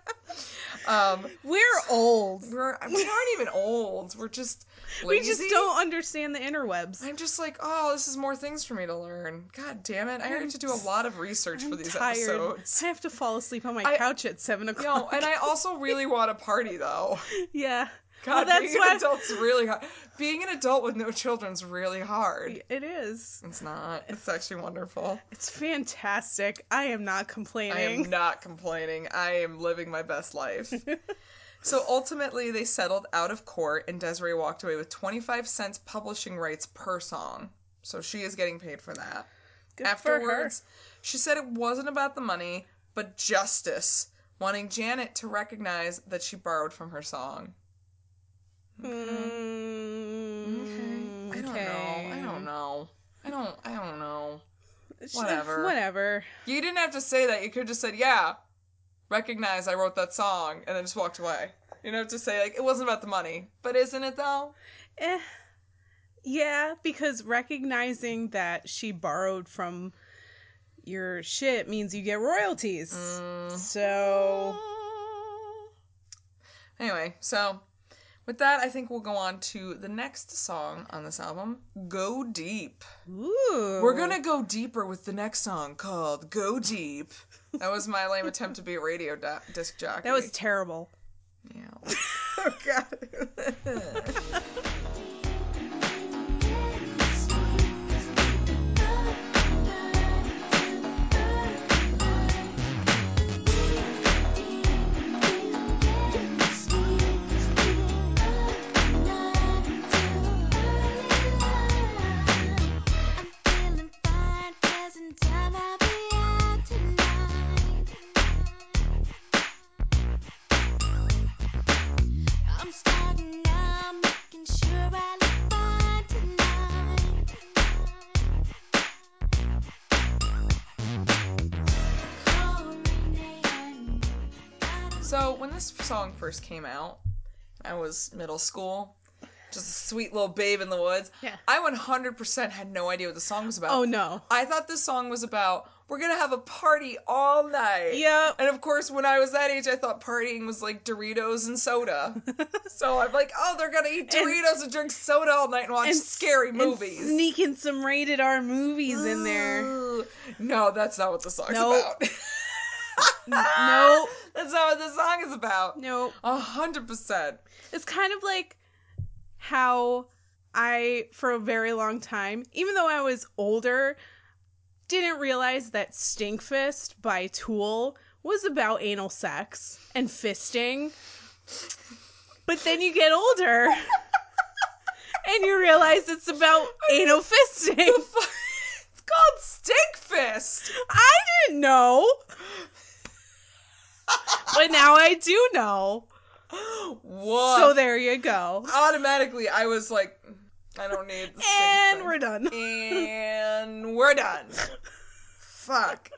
Um, We're old. we're we aren't even old. We're just We just don't understand the interwebs. I'm just like, oh, this is more things for me to learn. God damn it! I have to do a lot of research for I'm these tired. episodes. I have to fall asleep on my I- couch at seven o'clock. and I also really want to party though. yeah. God, well, that's being why an adult's really hard. Being an adult with no children's really hard. it is. It's not. It's actually wonderful. It's fantastic. I am not complaining. I am not complaining. I am living my best life. so ultimately, they settled out of court, and Des'ree walked away with 25 cents publishing rights per song. So she is getting paid for that. Good for her. Afterwards, she said it wasn't about the money, but justice, wanting Janet to recognize that she borrowed from her song. Mm, I don't okay. know. I don't know. I don't. I don't know. Whatever. Whatever. You didn't have to say that. You could have just said, "Yeah, recognize I wrote that song," and then just walked away. You don't have to say like it wasn't about the money, but isn't it though? Eh. Yeah, because recognizing that she borrowed from your shit means you get royalties. Mm. So Anyway, so with that, I think we'll go on to the next song on this album, "Go Deep." Ooh. We're gonna go deeper with the next song called "Go Deep." That was my lame attempt to be a radio da- disc jockey. That was terrible. yeah. oh God. first came out, I was middle school, just a sweet little babe in the woods. Yeah. I 100% had no idea what the song was about. Oh no. I thought this song was about we're gonna have a party all night. Yeah. And of course, when I was that age, I thought partying was like Doritos and soda. so I'm like, oh, they're gonna eat Doritos and, drink soda all night and watch And scary and movies. sneaking some rated R movies in there. No, that's not what the song's Nope. about. Nope. That's not what the song is about. Nope. A hundred percent. It's kind of like how I, for a very long time, even though I was older, didn't realize that Stinkfist by Tool was about anal sex and fisting. But then you get older and you realize it's about anal fisting. It's called Stinkfist. I didn't know. But now I do know. What? So there you go. automatically, I was like, I don't need And we're done. and we're done. Fuck.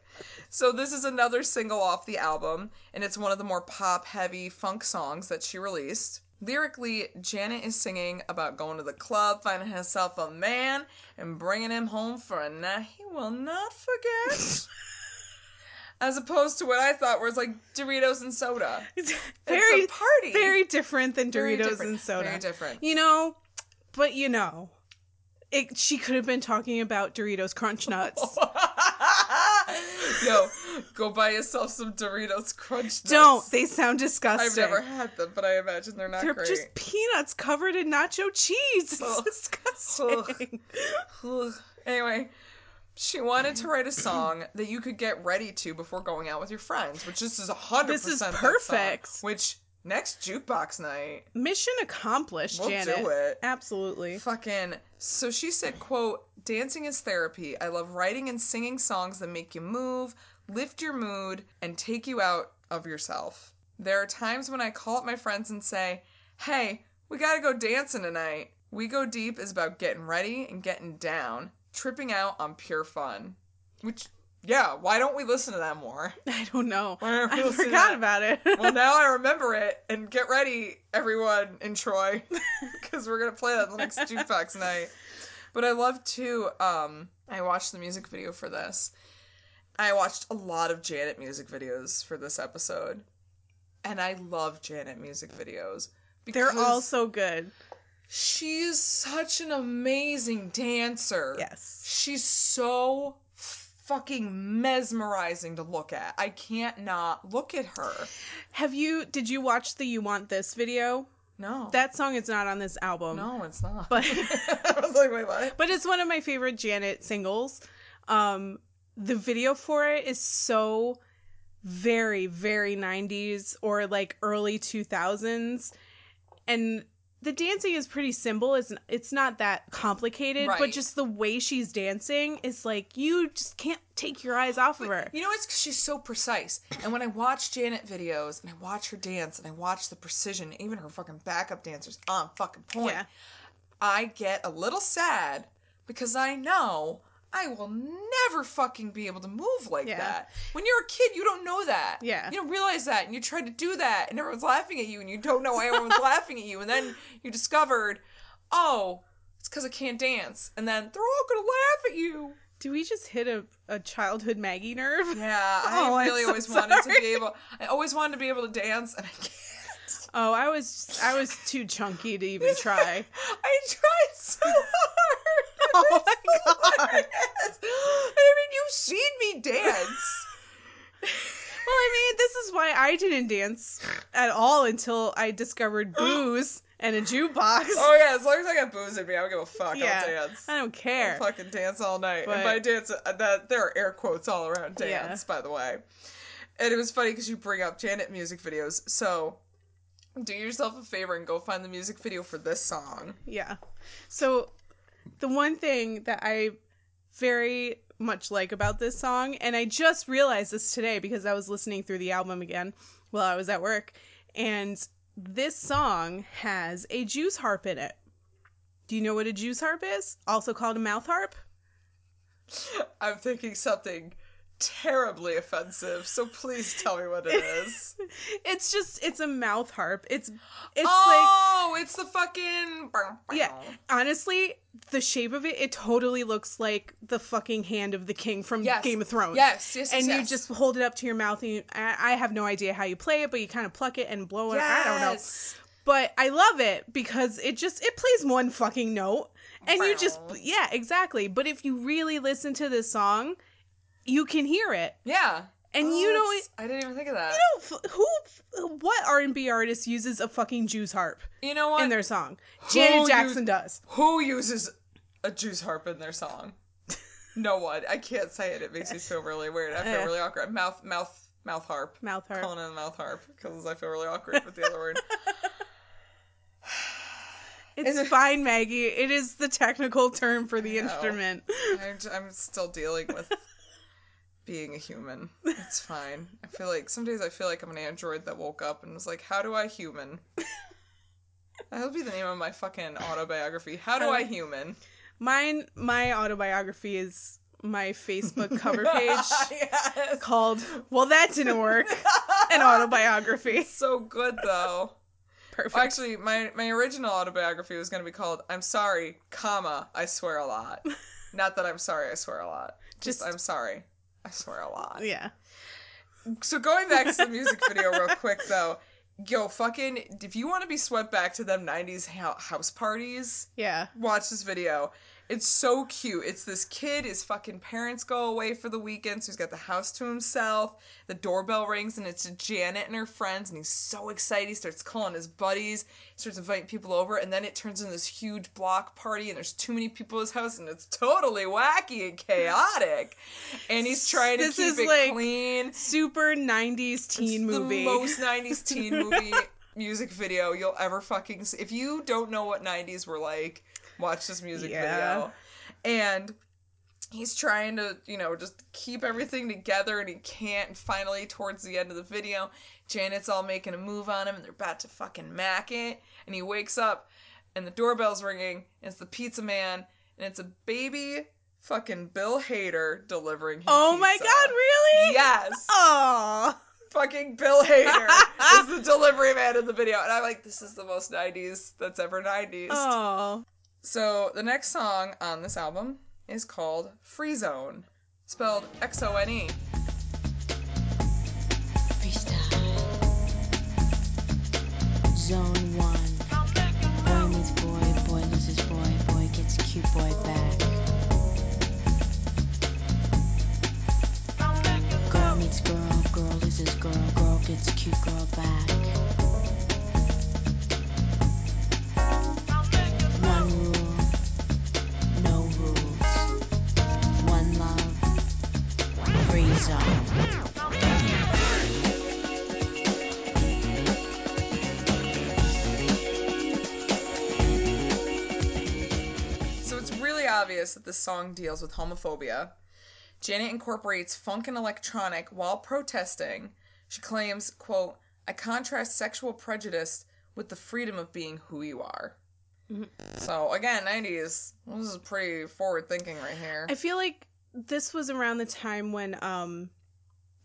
So this is another single off the album, and it's one of the more pop-heavy funk songs that she released. Lyrically, Janet is singing about going to the club, finding herself a man, and bringing him home for a night he will not forget. As opposed to what I thought was like Doritos and soda. It's It's very a party. very different than Very Doritos different. and soda. Very different. You know, but you know, it, she could have been talking about Doritos Crunch Nuts. Yo, go buy yourself some Doritos Crunch Nuts. Don't. They sound disgusting. I've never had them, but I imagine they're not They're great. just peanuts covered in nacho cheese. It's Ugh. disgusting. Ugh. anyway, She wanted to write a song that you could get ready to before going out with your friends, which this is hundred This is percent perfect. Which next jukebox night, Mission accomplished, We'll Janet. do it. Absolutely. fucking. So she said, "quote Dancing is therapy. I love writing and singing songs that make you move, lift your mood, and take you out of yourself. There are times when I call up my friends and say, "Hey, we gotta go dancing tonight." We Go Deep is about getting ready and getting down, tripping out on pure fun. Which, yeah, why don't we listen to that more? I don't know. Why aren't we I forgot about it. Well, now I remember it, and get ready, everyone in Troy, because we're gonna play that the next jukebox night. But I love to. Um, I watched the music video for this. I watched a lot of Janet music videos for this episode, and I love Janet music videos. They're all so good. She's such an amazing dancer. Yes. She's so fucking mesmerizing to look at. I can't not look at her. Have you did you watch the You Want This video? No. That song is not on this album. no, it's not. But I was like, wait, what? but it's one of my favorite Janet singles. Um the video for it is so very very 90s or like early 2000s and the dancing is pretty simple it's it's not that complicated but just the way she's dancing is like you just can't take your eyes off of her You know, it's because she's so precise. And when I watch Janet videos and I watch her dance and I watch the precision, even her fucking backup dancers on fucking point, Yeah. I get a little sad because I know I will never fucking be able to move like Yeah. that. When you're a kid, you don't know that. Yeah. You don't realize that. And you try to do that and everyone's laughing at you and you don't know why everyone's laughing at you. And then you discovered, oh, it's because I can't dance. And then they're all going to laugh at you. do we just hit a, a childhood maggie nerve Yeah, I Oh, really so always wanted to be able. I always wanted to be able to dance, and I can't. oh i was i was too chunky to even try I tried so hard. Oh my God. Hilarious. I mean, you've seen me dance. Well, I mean, this is why I didn't dance at all until I discovered booze and a jukebox. Oh yeah, as long as I got booze in me, I don't give a fuck. yeah, I'll dance. I don't care. I'll fucking dance all night. But- and by dance, uh, that there are air quotes all around Yeah. dance, by the way. And it was funny because you bring up Janet music videos. So, do yourself a favor and go find the music video for this song. Yeah. So, the one thing that I very much like about this song, and I just realized this today because I was listening through the album again while I was at work, and this song has a juice harp in it. Do you know what a juice harp is? Also called a mouth harp? I'm thinking something terribly offensive, so please tell me what it is. It's just it's a mouth harp. It's it's like oh, it's the fucking. Yeah, honestly, the shape of it, it totally looks like the fucking hand of the king from Yes. Game of Thrones. Yes, yes, And yes, you yes. just hold it up to your mouth, and you, I, I have no idea how you play it, but you kind of pluck it and blow it. I don't know. But I love it because it just it plays one fucking note, and you just yeah, exactly. But if you really listen to this song, you can hear it, Yeah. and Oh, you know I didn't even think of that. you know who what R and B artist uses a fucking Jew's harp You know what? in their song? Janet Jackson use- does. Who uses a Jew's harp in their song? no one. I can't say it. It makes me feel really weird. I feel eh. really awkward. Mouth, mouth, mouth harp. Mouth harp. Calling it a mouth harp because I feel really awkward with the other word. It's fine, Maggie. It is the technical term for the I instrument. I'm, I'm still dealing with being a human. It's fine. I feel like some days I feel like I'm an android that woke up and was like, "How do I human?" That'll be the name of my fucking autobiography. How do I human? Mine, my autobiography is my Facebook cover page yes. called "Well, that didn't work." An autobiography. So good though. Perfect. Well, actually, my my original autobiography was going to be called "I'm sorry, comma I swear a lot." Not that I'm sorry, I swear a lot. Just, Just- I'm sorry, I swear a lot. yeah. So going back to the music video real quick though, yo, fucking, if you want to be swept back to them '90s house parties, Yeah. watch this video. It's so cute. It's this kid, his fucking parents go away for the weekend, so he's got the house to himself. The doorbell rings and it's Janet and her friends, and he's so excited. He starts calling his buddies, he starts inviting people over, and then it turns into this huge block party, and there's too many people in his house, and it's totally wacky and chaotic. And he's trying to This keep it like clean. Super 90s teen It's movie. The most 90s teen movie music video you'll ever fucking see. If you don't know what 90s were like, watch this music Yeah. video. And he's trying to, you know, just keep everything together and he can't. And finally, towards the end of the video, Janet's all making a move on him and they're about to fucking mac it. And he wakes up and the doorbell's ringing and it's the pizza man and it's a baby fucking Bill Hader delivering oh my pizza. god, really? Yes Oh. fucking Bill Hader is the delivery man in the video. And I'm like, this is the most 90s that's ever 90s. Oh. So the next song on this album is called Free Xone, spelled X O N E. Zone one. Boy meets boy, boy loses boy, boy gets cute boy back. Girl meets girl, girl loses girl, girl gets cute girl back. Zone. So it's really obvious that this song deals with homophobia. Janet incorporates funk and electronic while protesting. She claims, quote, I contrast sexual prejudice with the freedom of being who you are. Mm-hmm. So again, 90s. This is pretty forward thinking right here. I feel like this was around the time when um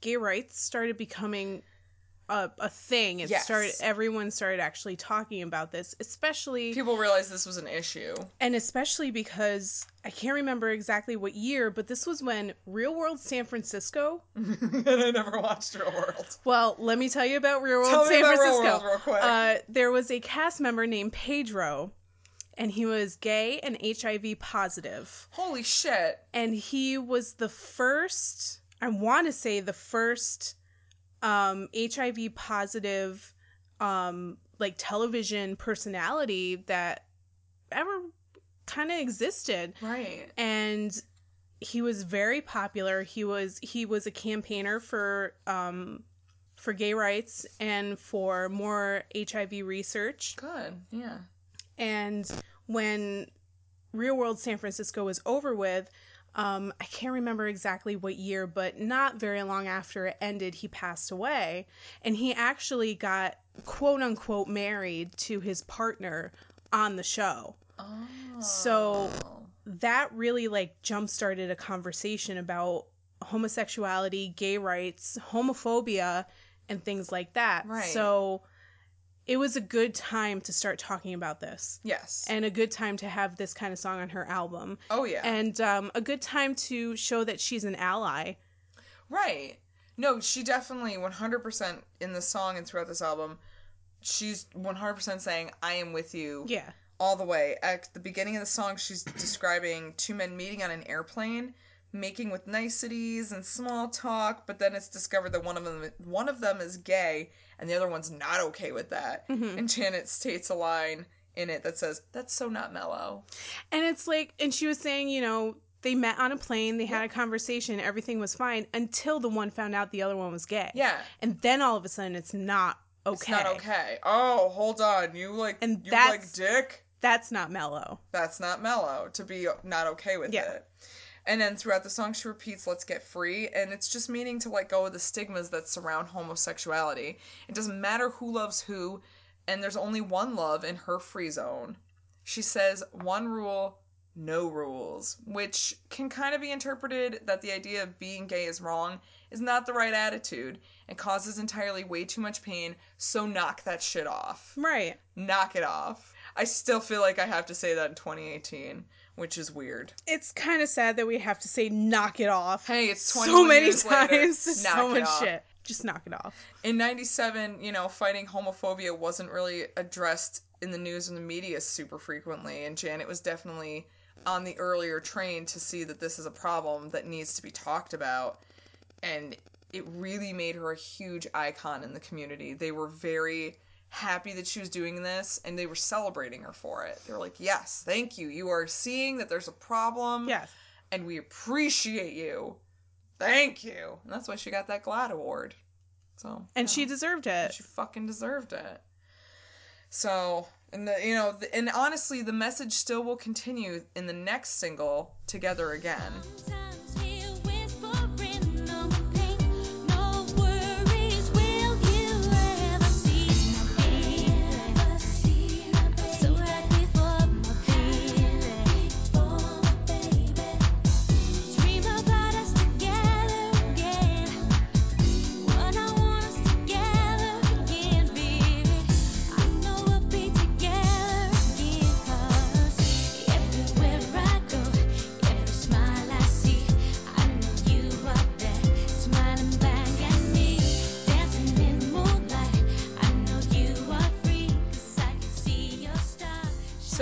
gay rights started becoming a, a thing. It Yes. started everyone started actually talking about this, especially People realized this was an issue. and especially because I can't remember exactly what year, but this was when Real World San Francisco. and I never watched Real World. Well, let me tell you about Real World Tell San about Real Francisco. World real quick. Uh, there was a cast member named Pedro, and he was gay and HIV positive. Holy shit. and he was the first i want to say the first um hiv positive um like television personality that ever kind of existed Right. and he was very popular he was he was a campaigner for um for gay rights and for more hiv research Good. Yeah. And when Real World San Francisco was over with, um, I can't remember exactly what year, but not very long after it ended, he passed away. And he actually got quote unquote married to his partner on the show. Oh. So that really like jump started a conversation about homosexuality, gay rights, homophobia, and things like that. Right. So it was a good time to start talking about this Yes. and a good time to have this kind of song on her album oh yeah. and um, a good time to show that she's an ally Right. No, she definitely 100% in the song and throughout this album, she's 100% saying, I am with you yeah all the way. At the beginning of the song, she's describing two men meeting on an airplane, making with niceties and small talk, but then it's discovered that one of them one of them is gay and the other one's not okay with that. Mm-hmm. And Janet states a line in it that says, That's so not mellow. and it's like and she was saying you know they met on a plane they had a conversation everything was fine until the one found out the other one was gay Yeah. and then all of a sudden it's not okay It's not okay. Oh, hold on. You like And you that's- like dick? that's not mellow that's not mellow to be not okay with Yeah. it. And then throughout the song, she repeats, let's get free. And it's just meaning to let go of the stigmas that surround homosexuality. It doesn't matter who loves who, and there's only one love in her free zone. She says, one rule, no rules, which can kind of be interpreted that the idea of being gay is wrong is not the right attitude and causes entirely way too much pain, so knock that shit off right knock it off. I still feel like I have to say that in 2018, which is weird. it's kind of sad that we have to say knock it off Hey, it's so many times so much off. shit just knock it off In 97, you know, fighting homophobia wasn't really addressed in the news and the media super frequently, and Janet was definitely on the earlier train to see that this is a problem that needs to be talked about. And it really made her a huge icon in the community. They were very happy that she was doing this and they were celebrating her for it. They were like, Yes, thank you. You are seeing that there's a problem Yes. and we appreciate you. Thank you. And that's why she got that GLAAD award. So And yeah. she deserved it. She fucking deserved it. So, and the you know, the, and honestly, the message still will continue in the next single, "Together Again."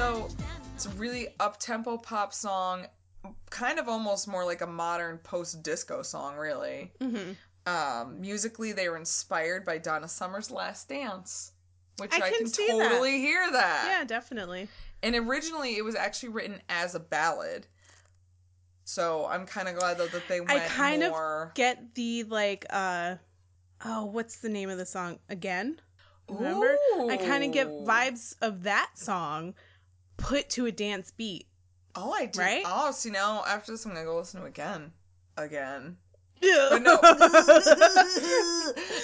So, it's a really up-tempo pop song, kind of almost more like a modern post-disco song, really. hmm Um, musically, they were inspired by Donna Summer's "Last Dance," which I I, can can, see that. totally hear that. Yeah, definitely. And originally, it was actually written as a ballad. So I'm kind of glad though that they went I kind more. of get the like uh oh, what's the name of the song again? Remember? I kind of get vibes of that song put to a dance beat. Oh, I did. Right? Oh, see now after this, I'm gonna go listen to it again, again. Yeah. But no.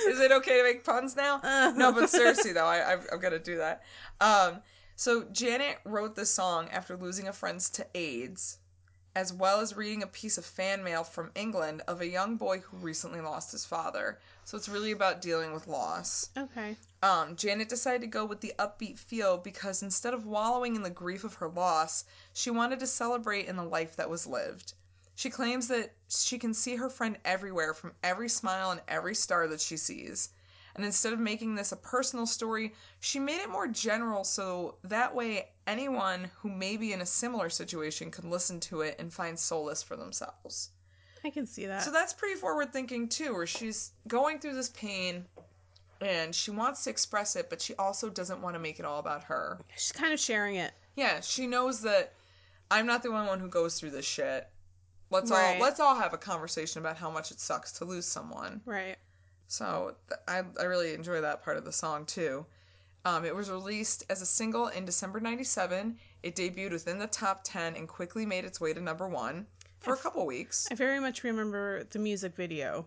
Is it okay to make puns now? No, but seriously though, I, I've, I've got to do that. Um, so Janet wrote this song after losing a friend to AIDS, as well as reading a piece of fan mail from England of a young boy who recently lost his father. So it's really about dealing with loss. okay. Um, Janet decided to go with the upbeat feel because instead of wallowing in the grief of her loss, she wanted to celebrate in the life that was lived. She claims that she can see her friend everywhere from every smile and every star that she sees. And instead of making this a personal story, she made it more general so that way anyone who may be in a similar situation can listen to it and find solace for themselves. I can see that. So that's pretty forward thinking too, where she's going through this pain and she wants to express it, but she also doesn't want to make it all about her. She's kind of sharing it. Yeah, she knows that I'm not the only one who goes through this shit. Let's Right. all let's all have a conversation about how much it sucks to lose someone. Right. So th- I I really enjoy that part of the song too. Um, it was released as a single in December '97. It debuted within the top ten and quickly made its way to number one for a couple weeks. I very much remember the music video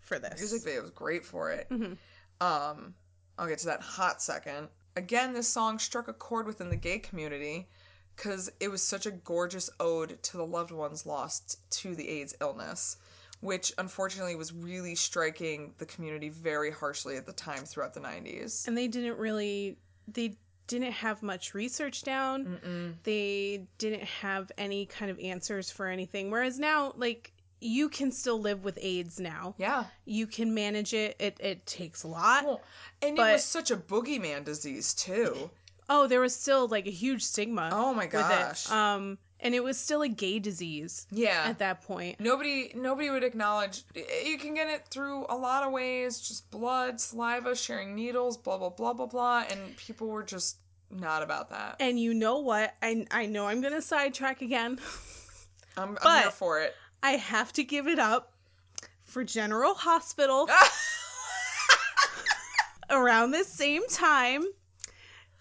for this. music video was great for it. Mhm. Um, I'll get to that hot second. Again, this song struck a chord within the gay community because it was such a gorgeous ode to the loved ones lost to the AIDS illness, which unfortunately was really striking the community very harshly at the time throughout the 90s. and they didn't really they didn't have much research down they didn't have any kind of answers for anything whereas now like you can still live with aids now Yeah. you can manage it it, it takes a lot Well, and it was such a boogeyman disease, too. oh there was still like a huge stigma Oh my gosh. um and it was still a gay disease Yeah. at that point Nobody nobody would acknowledge you can get it through a lot of ways, just blood, saliva, sharing needles, blah blah blah blah blah, and people were just not about that. and you know what i, I know i'm gonna sidetrack again I'm, I'm here for it. i have to give it up for general hospital around the same time,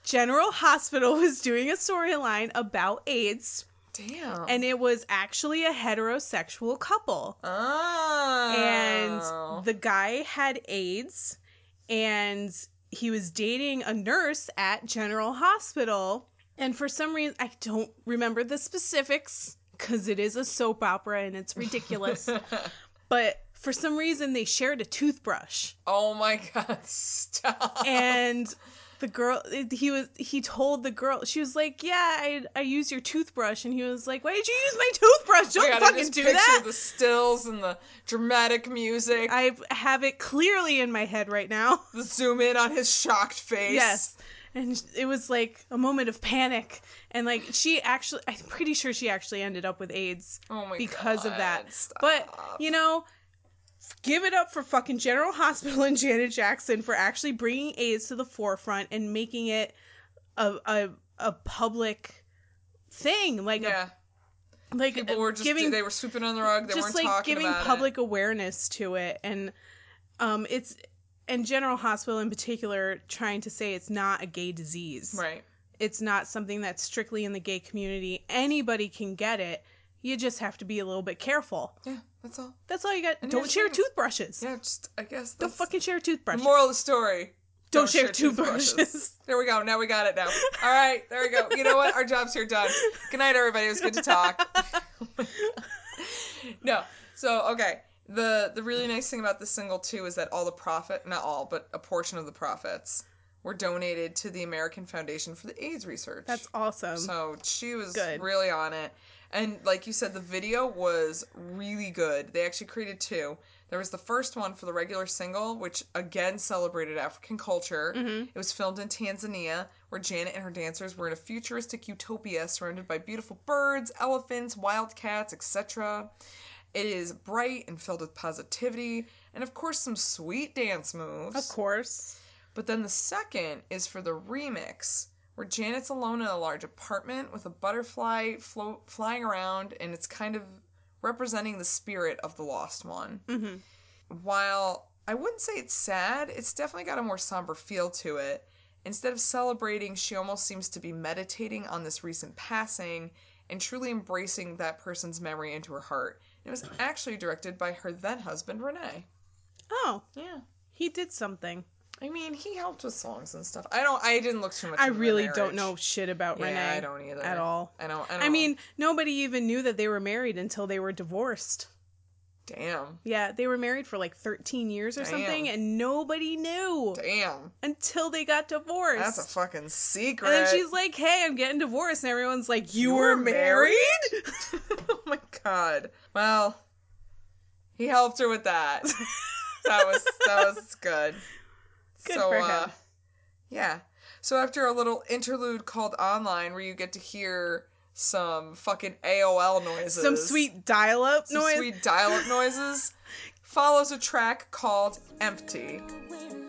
General Hospital was doing a storyline about AIDS, Damn. and it was actually a heterosexual couple. oh. And the guy had AIDS, and he was dating a nurse at General Hospital. And for some reason, I don't remember the specifics because it is a soap opera and it's ridiculous. but for some reason, they shared a toothbrush. oh my god, stop. and the girl he was he told the girl she was like yeah i i use your toothbrush and he was like why did you use my toothbrush Oh don't God, I fucking just do that the stills and the dramatic music. i have it clearly in my head right now the zoom in on his shocked face. yes and it was like a moment of panic and like she actually i'm pretty sure she actually ended up with aids Oh my because of that God, stop. but you know give it up for fucking general hospital and janet jackson for actually bringing aids to the forefront and making it a a, a public thing like Yeah. a like People were just giving they were sweeping under the rug. They just weren't like talking giving public it. awareness to it and um it's and general hospital in particular trying to say it's not a gay disease Right. it's not something that's strictly in the gay community anybody can get it you just have to be a little bit careful Yeah, that's all. that's all you got And don't share toothbrushes Yeah, just I guess don't fucking share toothbrushes moral of the story. Don't share toothbrushes. There we go. Now we got it now. All right, there we go. You know what? Our job's here done. Good night, everybody. It was good to talk. no. So, okay. The the really nice thing about this single too is that all the profit, not all, but a portion of the profits were donated to the American Foundation for the AIDS Research. that's awesome So she was Good. really on it. And like you said, the video was really good. They actually created two. There was the first one for the regular single, which again celebrated African culture. Mm-hmm. It was filmed in Tanzania, where Janet and her dancers were in a futuristic utopia surrounded by beautiful birds, elephants, wildcats, etc. It is bright and filled with positivity, and of course, some sweet dance moves. of course But then the second is for the remix, where Janet's alone in a large apartment with a butterfly float flying around, and it's kind of representing the spirit of the lost one. hmm While I wouldn't say it's sad, it's definitely got a more somber feel to it. Instead of celebrating, she almost seems to be meditating on this recent passing and truly embracing that person's memory into her heart. It was actually directed by her then husband, René. oh Yeah. he did something I mean, he helped with songs and stuff. I don't. I didn't look too much. i really don't know shit about Yeah, René I don't either at all I don't. I, don't I mean, nobody even knew that they were married until they were divorced. damn, Yeah, they were married for like 13 years or something, and nobody knew damn. until they got divorced. That's a fucking secret. and then she's like, "Hey, I'm getting divorced," and everyone's like, "You, You were were married?" oh my god. Well, he helped her with that. that was that was good. Good so, for uh, yeah. So after a little interlude called online, where you get to hear some fucking AOL noises, Some sweet dial-up some noise. sweet dial-up noises, follows a track called "Empty." When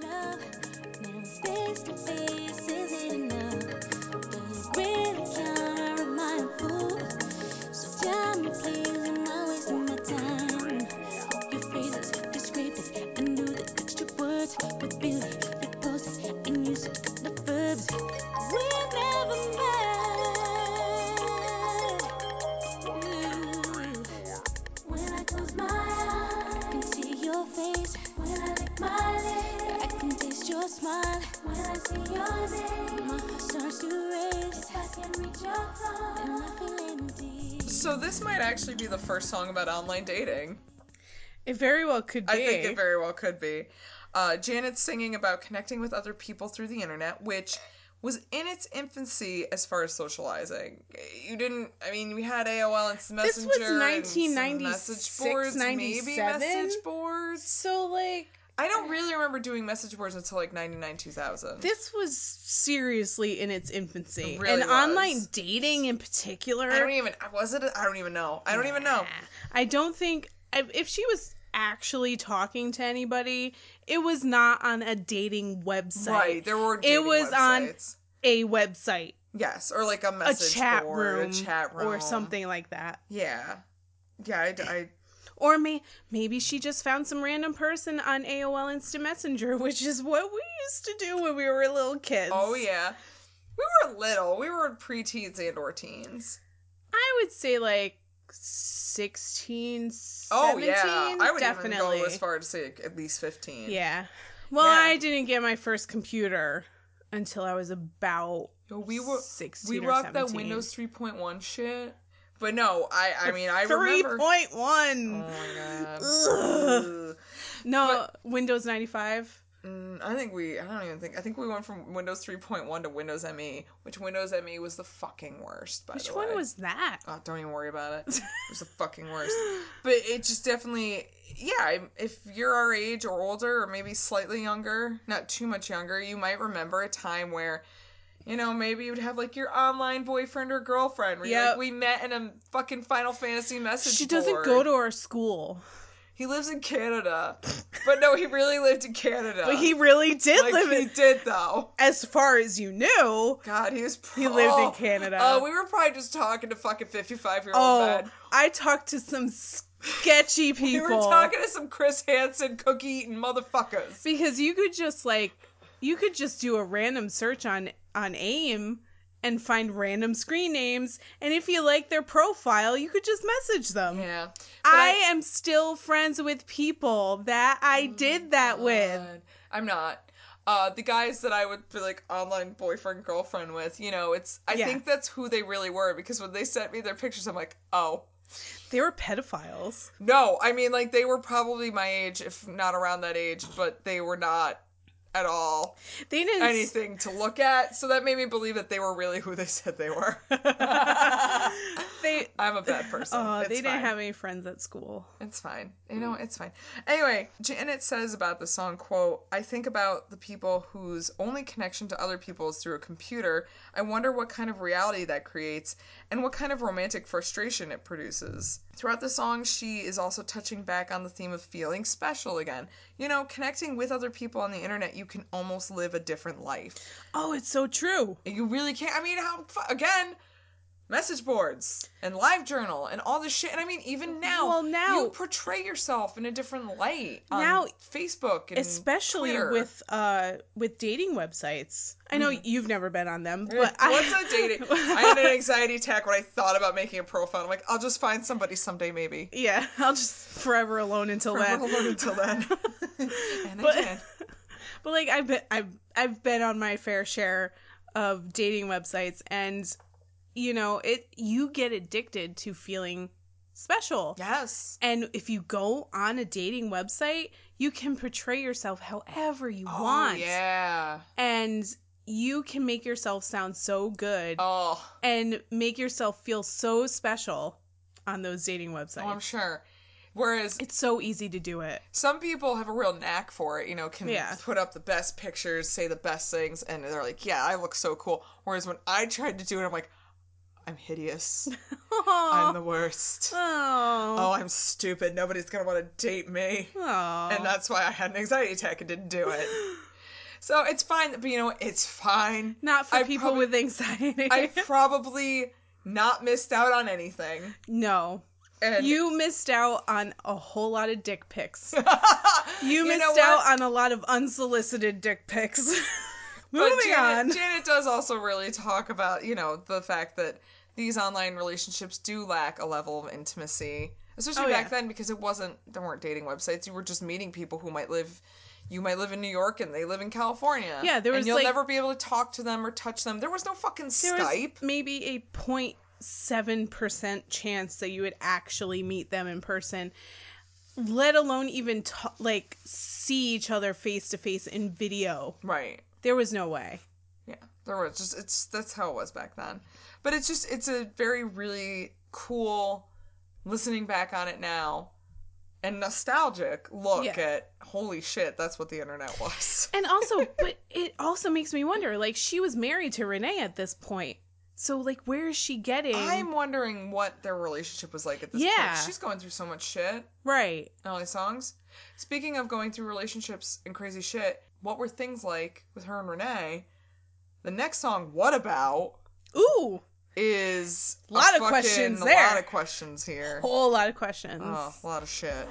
your name, my heart starts to race. If I can reach your heart, then I feel empty. So this might actually be the first song about online dating. It very well could be. I think it very well could be. Uh, Janet's singing about connecting with other people through the internet, which was in its infancy as far as socializing. You didn't. I mean, we had AOL and This Messenger. was and 1996, message boards, maybe message boards. so like I don't really remember doing message boards until like 99, 2000. this was seriously in its infancy, It really and was. online dating in particular. I don't even. Was it? I don't even know. I don't even know. I don't think if she was actually talking to anybody, it was not on a dating website. Right. There were. It was on a website, Yes, or like a a message chat board, room, a chat room, or something like that. Yeah. Yeah, I, I Or may, maybe she just found some random person on AOL Instant Messenger, which is what we used to do when we were little kids. Oh yeah. We were little. We were preteens and or teens. I would say like 16, 17. Oh yeah. I would definitely. even go as far as to say at least fifteen. Yeah. Well, Yeah. I didn't get my first computer until I was about we were 16 we rocked that Windows 3.1 shit. But no, I I mean I Three remember. point Oh one. my god. Ugh. Ugh. No, Windows ninety five. Mm, I think we. I don't even think. I think we went from Windows 3.1 to Windows ME, which Windows ME was the fucking worst. By Which the way. Which one was that? Oh, don't even worry about it. It was the fucking worst. But it just definitely, yeah. If you're our age or older, or maybe slightly younger, not too much younger, you might remember a time where You know, maybe you'd have like your online boyfriend or girlfriend. Where like, we met in a fucking Final Fantasy message. She doesn't board." go to our school. He lives in Canada, but no, he really lived in Canada. But he really did like live he in did though. as far as you knew. God, he was. He lived in oh, Canada. Oh, we were probably just talking to fucking fifty-five year old Oh, men. I talked to some sketchy people. We were talking to some Chris Hansen cookie eating motherfuckers. because you could just like you could just do a random search on on AIM and find random screen names and if you like their profile, you could just message them. Yeah, But I, am still friends with people that I did that with. I'm not. Uh, the guys that I would be like online boyfriend girlfriend with, you know, it's. I Yeah. think that's who they really were because when they sent me their pictures, I'm like, oh They were pedophiles. no. I mean, like they were probably my age, if not around that age, but they were not at all They didn't anything to look at. So that made me believe that they were really who they said they were. they I'm a bad person. Oh, It's they didn't fine. have any friends at school. It's fine. You know, it's fine. Anyway, Janet says about the song, quote, I think about the people whose only connection to other people is through a computer. I wonder what kind of reality that creates and what kind of romantic frustration it produces. Throughout the song, she is also touching back on the theme of feeling special again. You know, connecting with other people on the internet, you can almost live a different life. Oh, it's so true. You really can't. I mean, how, again, message boards and live journal and all this shit. And I mean, even now, Well, now- you portray yourself in a different light on Now- Facebook and Especially Twitter. with uh with dating websites. I know you've never been on them, but Mm. What's I, a dating? I had an anxiety attack when I thought about making a profile. I'm like, I'll just find somebody someday, maybe. Yeah, I'll just forever alone until then. Forever alone until then. and I But- did. But like I've been I've I've been on my fair share of dating websites and you know, it you get addicted to feeling special. Yes. And if you go on a dating website, you can portray yourself however you oh, want. Oh, yeah. And you can make yourself sound so good Oh, and make yourself feel so special on those dating oh, websites. oh, I'm sure. Whereas it's so easy to do it. some people have a real knack for it, you know, can Yeah. put up the best pictures, say the best things, and they're like, yeah, I look so cool. Whereas when I tried to do it, I'm like, I'm hideous. I'm the worst. Oh. Oh, I'm stupid. Nobody's going to want to date me. Oh. And that's why I had an anxiety attack and didn't do it. So it's fine, but you know, it's fine. Not for I people probably- with anxiety. I probably not missed out on anything. no. And You missed out on a whole lot of dick pics. You, You missed out on a lot of unsolicited dick pics. But Moving Janet, on. Janet does also really talk about, you know, the fact that these online relationships do lack a level of intimacy. Especially Oh, back yeah. then because it wasn't there weren't dating websites. You were just meeting people who might live you might live in New York and they live in California. Yeah, there was, and you'll like- never be able to talk to them or touch them. There was no fucking Skype. maybe a 0.7% chance that you would actually meet them in person, let alone even like see each other face to face in video. Right. There was no way. Yeah, there was just it's that's how it was back then. But it's just it's a very really cool listening back on it now and nostalgic look Yeah. at holy shit, that's what the internet was. And also, but it also makes me wonder like she was married to René at this point. So like where is she getting I'm wondering what their relationship was like at this Yeah. point. She's going through so much shit right? all these songs. Speaking of going through relationships and crazy shit, what were things like with her and René? The next song, What About? Ooh, is a Lot of fucking- questions there. A lot of questions here. A whole lot of questions. Oh, a lot of shit.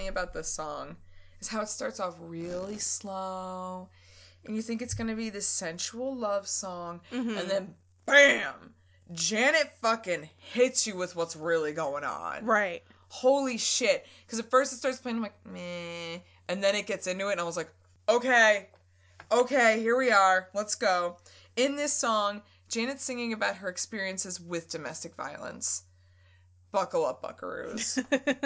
Me about this song is how it starts off really slow, and you think it's gonna be this sensual love song, mm-hmm. and then bam, Janet fucking hits you with what's really going on. Right. Holy shit. Because at first it starts playing, I'm like, meh. And then it gets into it, and I was like, okay, okay, here we are. Let's go. In this song, Janet's singing about her experiences with domestic violence. Buckle up, buckaroos.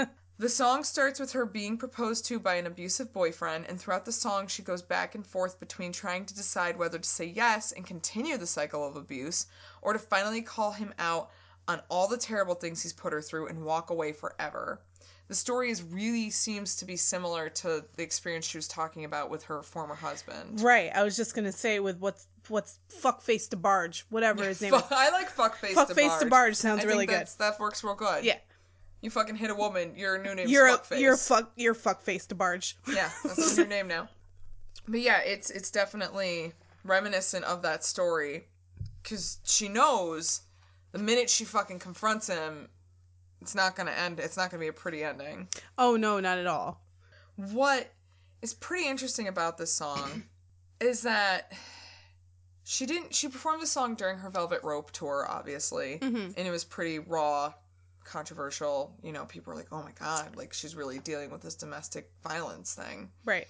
The song starts with her being proposed to by an abusive boyfriend, and throughout the song, she goes back and forth between trying to decide whether to say yes and continue the cycle of abuse, or to finally call him out on all the terrible things he's put her through and walk away forever. The story is really seems to be similar to the experience she was talking about with her former husband. Right. I was just gonna say with what's what's fuckface DeBarge, whatever his name is. I like fuckface Fuckface to DeBarge. barge sounds I really good. That works real good. Yeah. You fucking hit a woman, your new name's You're a, fuckface. you're fuck you're fuckface DeBarge. Yeah, that's your name now. But yeah, it's it's definitely reminiscent of that story because she knows the minute she fucking confronts him, it's not gonna end. It's not gonna be a pretty ending. Oh no, not at all. What is pretty interesting about this song is that she didn't. She performed the song during her Velvet Rope tour, obviously, mm-hmm. and it was pretty raw, controversial. You know, people were like, "Oh my god, like she's really dealing with this domestic violence thing." Right.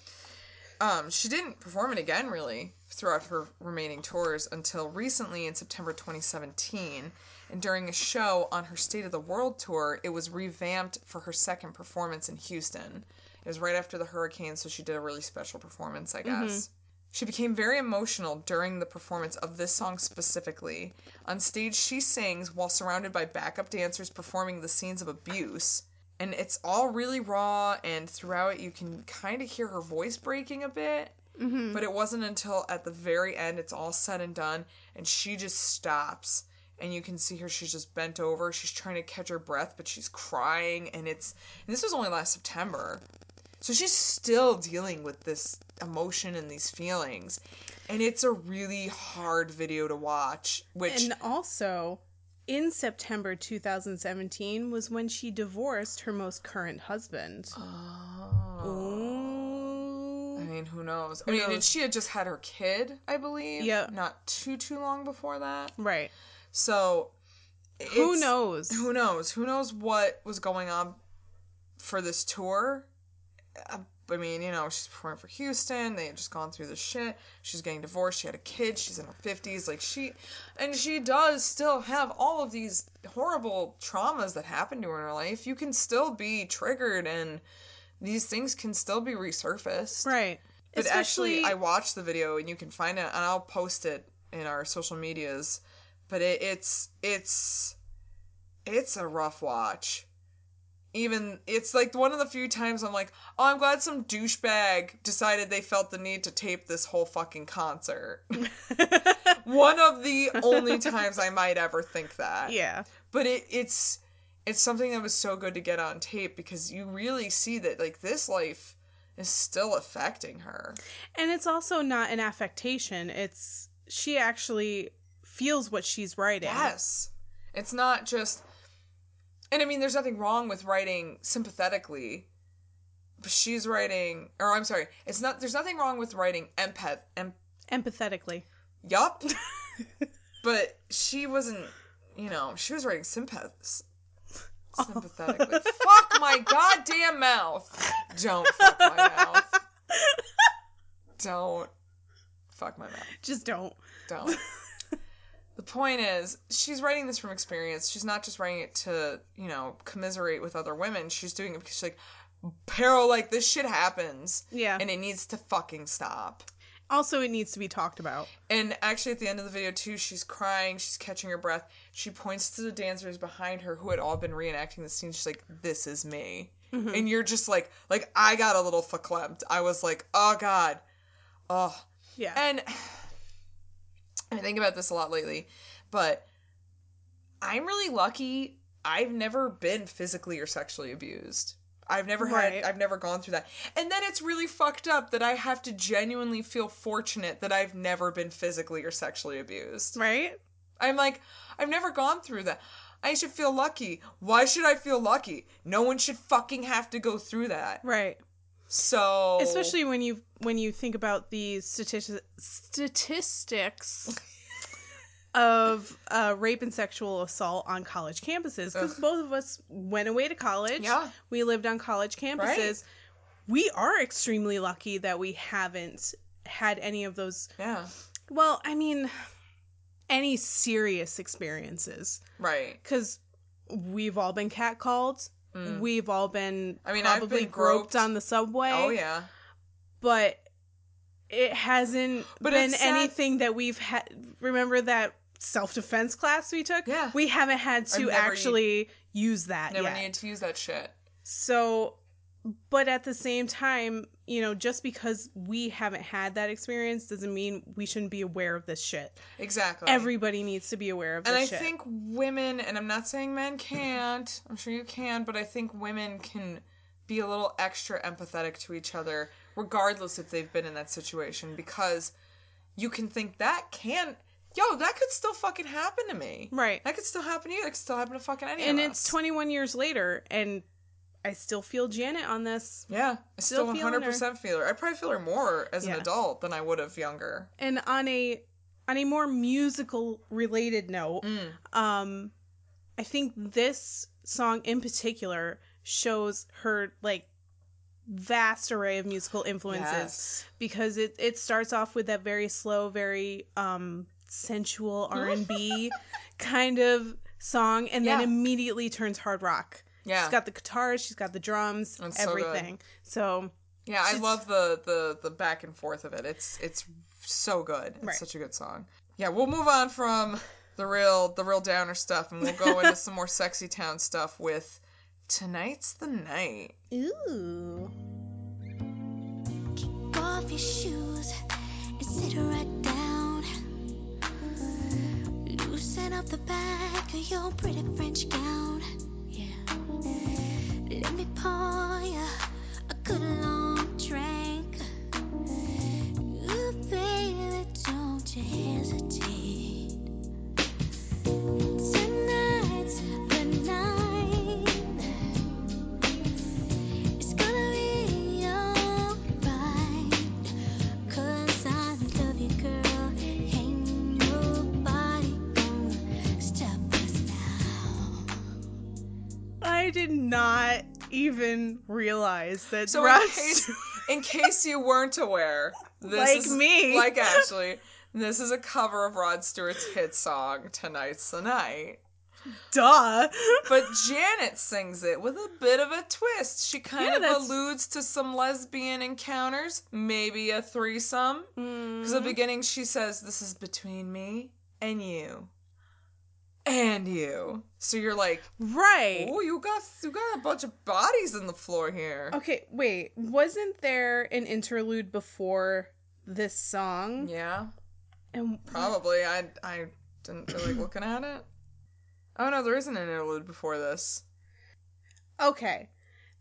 Um, she didn't perform it again really throughout her remaining tours until recently in September 2017. And during a show on her State of the World tour, it was revamped for her second performance in Houston. It was right after the hurricane, so she did a really special performance, I guess. She became very emotional during the performance of this song specifically. On stage, she sings while surrounded by backup dancers performing the scenes of abuse. And it's all really raw, and throughout it, you can kind of hear her voice breaking a bit. Mm-hmm. But it wasn't until at the very end, it's all said and done, and she just stops. And you can see her, she's just bent over. She's trying to catch her breath, but she's crying. And it's. And this was only last September. So she's still dealing with this emotion and these feelings. And it's a really hard video to watch, which And also, in September 2017 was when she divorced her most current husband. Oh. Ooh. I mean, who knows? I mean, and she had just had her kid, I believe. Yeah. Not too too long before that. Right. So Who knows? Who knows? Who knows what was going on for this tour? I mean, you know, she's performing for Houston. They had just gone through the shit. She's getting divorced. She had a kid. She's in her fifties. Like she, and she does still have all of these horrible traumas that happened to her in her life. You can still be triggered, and these things can still be resurfaced. Right. But Especially, actually, I watched the video, and you can find it, and I'll post it in our social medias. But it, it's it's it's a rough watch. Even it's like one of the few times I'm like, oh, I'm glad some douchebag decided they felt the need to tape this whole fucking concert. one of the only times I might ever think that yeah. but it, it's it's something that was so good to get on tape because you really see that like this life is still affecting her. And it's also not an affectation. It's she actually feels what she's writing. Yes. It's not just and I mean there's nothing wrong with writing sympathetically. But she's writing or I'm sorry, it's not there's nothing wrong with writing empath em, Empathetically. yup. but she wasn't you know, she was writing sympath sympathetically. fuck my goddamn mouth. Don't fuck my mouth. Don't fuck my mouth. Just don't. Don't. The point is, she's writing this from experience. She's not just writing it to, you know, commiserate with other women. She's doing it because she's like, Peril, like, this shit happens. Yeah. And it needs to fucking stop. Also, it needs to be talked about. And actually, at the end of the video, too, she's crying. She's catching her breath. She points to the dancers behind her who had all been reenacting the scene. She's like, "This is me," mm-hmm. and you're just like, like I got a little verklempt. I was like, "Oh God, oh." Yeah. And I think about this a lot lately, but I'm really lucky. I've never been physically or sexually abused. I've never had Right. I've never gone through that. And then it's really fucked up that I have to genuinely feel fortunate that I've never been physically or sexually abused. right? I'm like, I've never gone through that. I should feel lucky. Why should I feel lucky? No one should fucking have to go through that. Right. So Especially when you when you think about the statistics statistics of uh, rape and sexual assault on college campuses because both of us went away to college. Yeah. We lived on college campuses. Right. We are extremely lucky that we haven't had any of those. Yeah. Well, I mean, any serious experiences Right. because we've all been catcalled. We've all been Mm. I mean, I've probably been groped. groped. on the subway. Oh yeah. but it hasn't But been anything that we've had. Remember that self defense class we took? Yeah. we haven't had to actually use that Never yet. needed to use that shit. So, but at the same time, you know, just because we haven't had that experience doesn't mean we shouldn't be aware of this shit. Exactly. Everybody needs to be aware of this and I shit. think women, and I'm not saying men can't. I'm sure you can, but I think women can be a little extra empathetic to each other, regardless if they've been in that situation, because you can think that can. Yo, that could still fucking happen to me. Right. That could still happen to you. That could still happen to fucking any and it's us. 21 years later, and I still feel Janet on this. Yeah, I still, Still 100% feel her. I probably feel her more as Yeah. an adult than I would have younger. and on a on a more musical related note Mm. um i think this song in particular shows her like vast array of musical influences Yes. because it it starts off with that very slow very um sensual r&b kind of song and then immediately turns hard rock Yeah. she's got the guitars she's got the drums That's everything so Yeah, I love the, the the back and forth of it. It's it's so good. It's Right. such a good song. Yeah, we'll move on from the real the real downer stuff and we'll go into some more sexy town stuff with Tonight's the Night. ooh Kick off your shoes and sit right down. Loosen up the back of your pretty French gown. Let me pour ya a good realize that So in case in case you weren't aware, this Like is, me. like Ashley, this is a cover of Rod Stewart's hit song Tonight's the Night. duh. But Janet sings it with a bit of a twist. She kind Yeah, of that's- alludes to some lesbian encounters, maybe a threesome. Mm. Because at the beginning she says, This is between me and you. And you. So you're like, Right. Oh, you got you got a bunch of bodies in the floor here. Okay, wait. Wasn't there an interlude before this song? Yeah, And probably. I I didn't feel like looking at it. Oh no, there isn't an interlude before this. okay.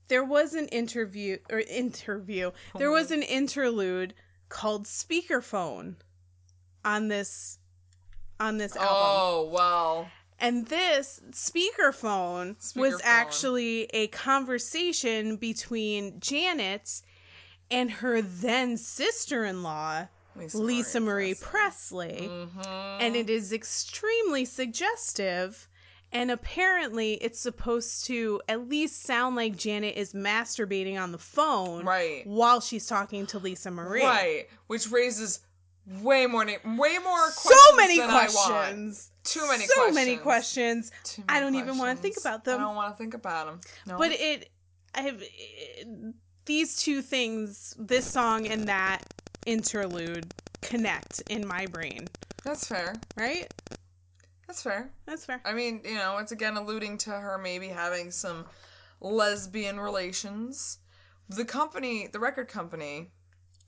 There was an interview or interview. There was an interlude called Speakerphone on this on this album. Oh well. And this speakerphone, was actually a conversation between Janet and her then sister in law, Lisa, Lisa Marie Marie Presley. Mm-hmm. And it is extremely suggestive. And apparently, it's supposed to at least sound like Janet is masturbating on the phone Right. while she's talking to Lisa Marie. Right, which raises way more way more questions So many than I want. questions. Too many questions. so questions. many questions. Too I don't even want to think about them. I don't want to think about them. No. But it, I have it, these two things, this song and that interlude, connect in my brain. that's fair. Right? That's fair. That's fair. I mean, you know, it's again alluding to her maybe having some lesbian relations. The company, the record company,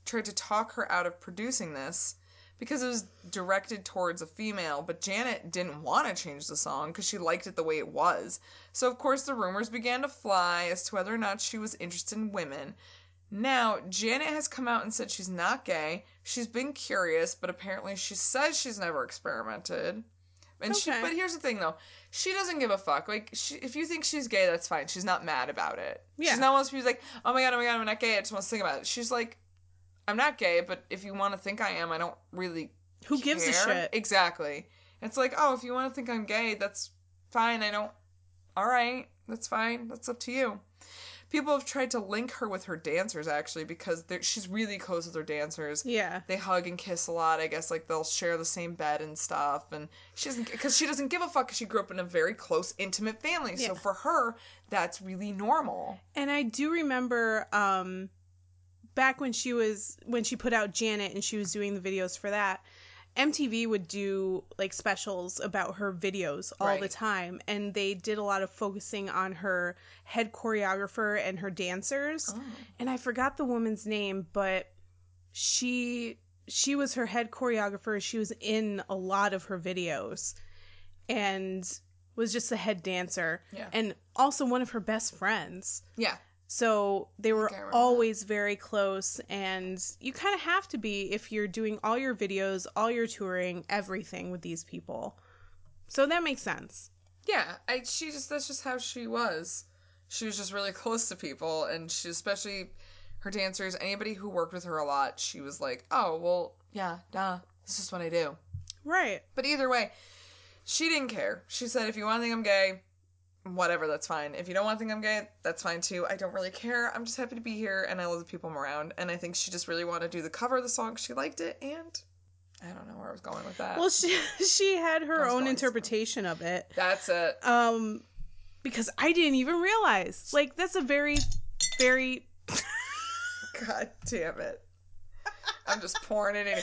tried to talk her out of producing this because it was directed towards a female, but Janet didn't want to change the song because she liked it the way it was. So, of course, the rumors began to fly as to whether or not she was interested in women. Now, Janet has come out and said she's not gay. She's been curious, but apparently she says she's never experimented. And she, but here's the thing though, she doesn't give a fuck. Like, she, if you think she's gay, that's fine. She's not mad about it. Yeah. She's not one of those people who's like, oh my god, oh my god, I'm not gay. I just want to think about it. She's like, I'm not gay, but if you want to think I am, I don't really. Who gives a shit? Exactly. It's like, oh, if you want to think I'm gay, that's fine. I don't. All right, that's fine. That's up to you. People have tried to link her with her dancers actually because she's really close with her dancers. Yeah. They hug and kiss a lot. I guess like they'll share the same bed and stuff. And she doesn't because she doesn't give a fuck. 'cause She grew up in a very close, intimate family. So for her, that's really normal. And I do remember um back when she was when she put out Janet and she was doing the videos for that. MTV would do like specials about her videos all the time and they did a lot of focusing on her head choreographer and her dancers. Oh. And I forgot the woman's name, but she she was her head choreographer. She was in a lot of her videos and was just a head dancer Yeah. and also one of her best friends. Yeah. So they were that. always very close, and you kind of have to be if you're doing all your videos, all your touring, everything with these people. So that makes sense. Yeah, I she just that's just how she was. She was just really close to people, and she especially her dancers, anybody who worked with her a lot. She was like, oh well, yeah, duh, this is what I do. Right. But either way, she didn't care. She said, if you want to think I'm gay, whatever, that's fine. If you don't want to think I'm gay, that's fine too. I don't really care. I'm just happy to be here, and I love the people I'm around. And I think she just really wanted to do the cover of the song. She liked it, and I don't know where I was going with that. Well, she she had her own interpretation of it. that's it. Um, because I didn't even realize. Like that's a very, very. God damn it. I'm just pouring it in.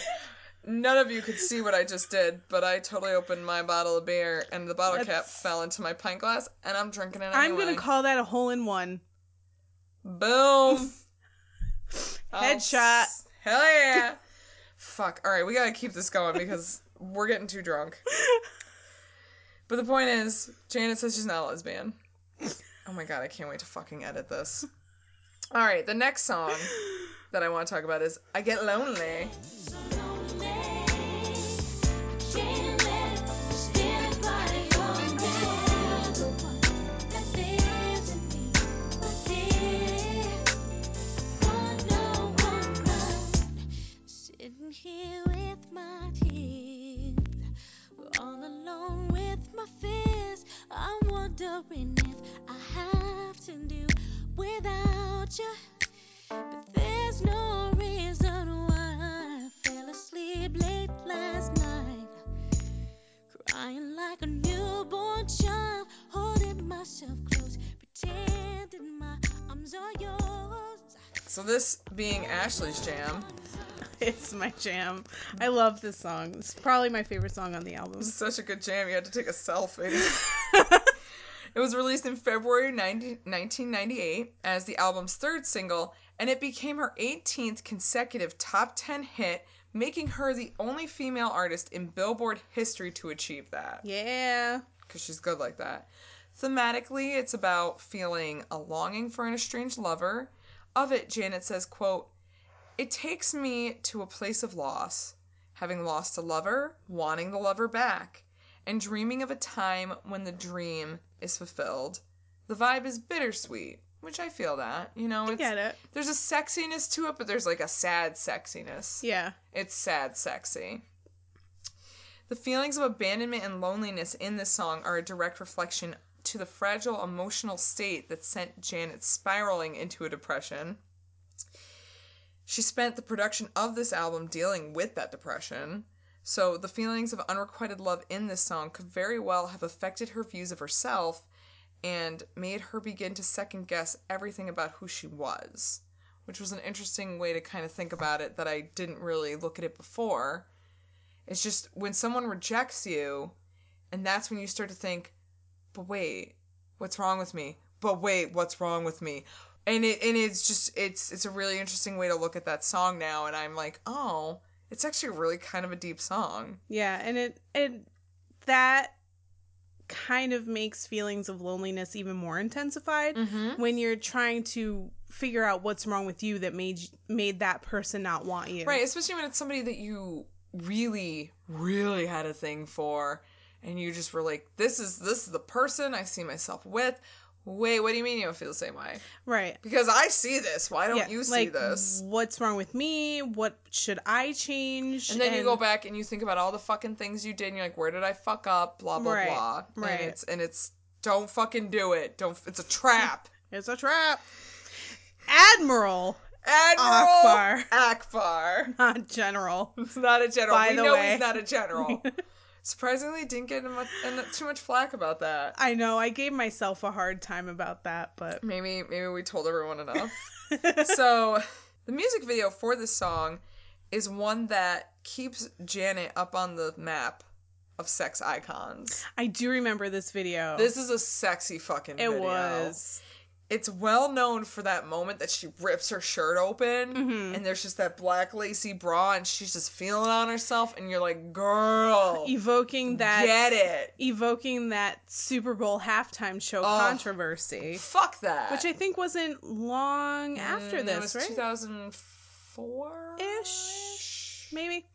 None of you could see what I just did, but I totally opened my bottle of beer and the bottle cap fell into my pint glass and I'm drinking it I'm gonna call that a hole in one. Boom. Headshot. s- Hell yeah. Fuck. All right, we gotta keep this going because we're getting too drunk. But the point is, Janet says she's not a lesbian. Oh my god, I can't wait to fucking edit this. All right, the next song that I want to talk about is "I Get Lonely." My fears. I'm wondering if I have to do without you. But there's no reason why I fell asleep late last night. Crying like a newborn child, holding myself close, pretending my arms are yours. So this being Ashley's jam, It's my jam. I love this song. It's probably my favorite song on the album. Is such a good jam. You had to take a selfie. it was released in February 90, 1998 as the album's third single, and it became her 18th consecutive top 10 hit, making her the only female artist in Billboard history to achieve that. Yeah. Because she's good like that. Thematically, it's about feeling a longing for an estranged lover. Of it, Janet says, quote, It takes me to a place of loss, having lost a lover, wanting the lover back, and dreaming of a time when the dream is fulfilled. The vibe is bittersweet, which I feel that. You know, it's, get it. there's a sexiness to it, but there's like a sad sexiness. Yeah. It's sad sexy. The feelings of abandonment and loneliness in this song are a direct reflection to the fragile emotional state that sent Janet spiraling into a depression. She spent the production of this album dealing with that depression. So the feelings of unrequited love in this song could very well have affected her views of herself and made her begin to second guess everything about who she was, which was an interesting way to kind of think about it that I didn't really look at it before. It's just when someone rejects you, and that's when you start to think, but wait, what's wrong with me? But wait, what's wrong with me? And it and it's just it's it's a really interesting way to look at that song now, and I'm like, oh, it's actually really kind of a deep song. Yeah, and it it that kind of makes feelings of loneliness even more intensified Mm-hmm. when you're trying to figure out what's wrong with you that made made that person not want you. Right, especially when it's somebody that you really, really had a thing for, and you just were like, "This is this is the person I see myself with." Wait, what do you mean you don't feel the same way? Right. Because I see this. Why don't yeah, you see like, this? What's wrong with me? What should I change? And then you go back and you think about all the fucking things you did, and you're like, where did I fuck up? Blah blah Right, blah. right. And it's and it's don't fucking do it. Don't. It's a trap. It's a trap. Admiral, Admiral Ackbar. Ackbar. not general. It's not a general. By we the know way. he's not a general. Surprisingly, didn't get much, too much flack about that. I know. I gave myself a hard time about that, but Maybe maybe we told everyone enough. so the music video for this song is one that keeps Janet up on the map of sex icons. I do remember this video. This is a sexy fucking it video. It was. It's well known for that moment that she rips her shirt open Mhm. and there's just that black lacy bra and she's just feeling on herself and you're like, girl, evoking that get it. evoking that Super Bowl halftime show Oh. controversy, Fuck that. which I think wasn't long after Mm, this, it was right? 2004 Ish, maybe.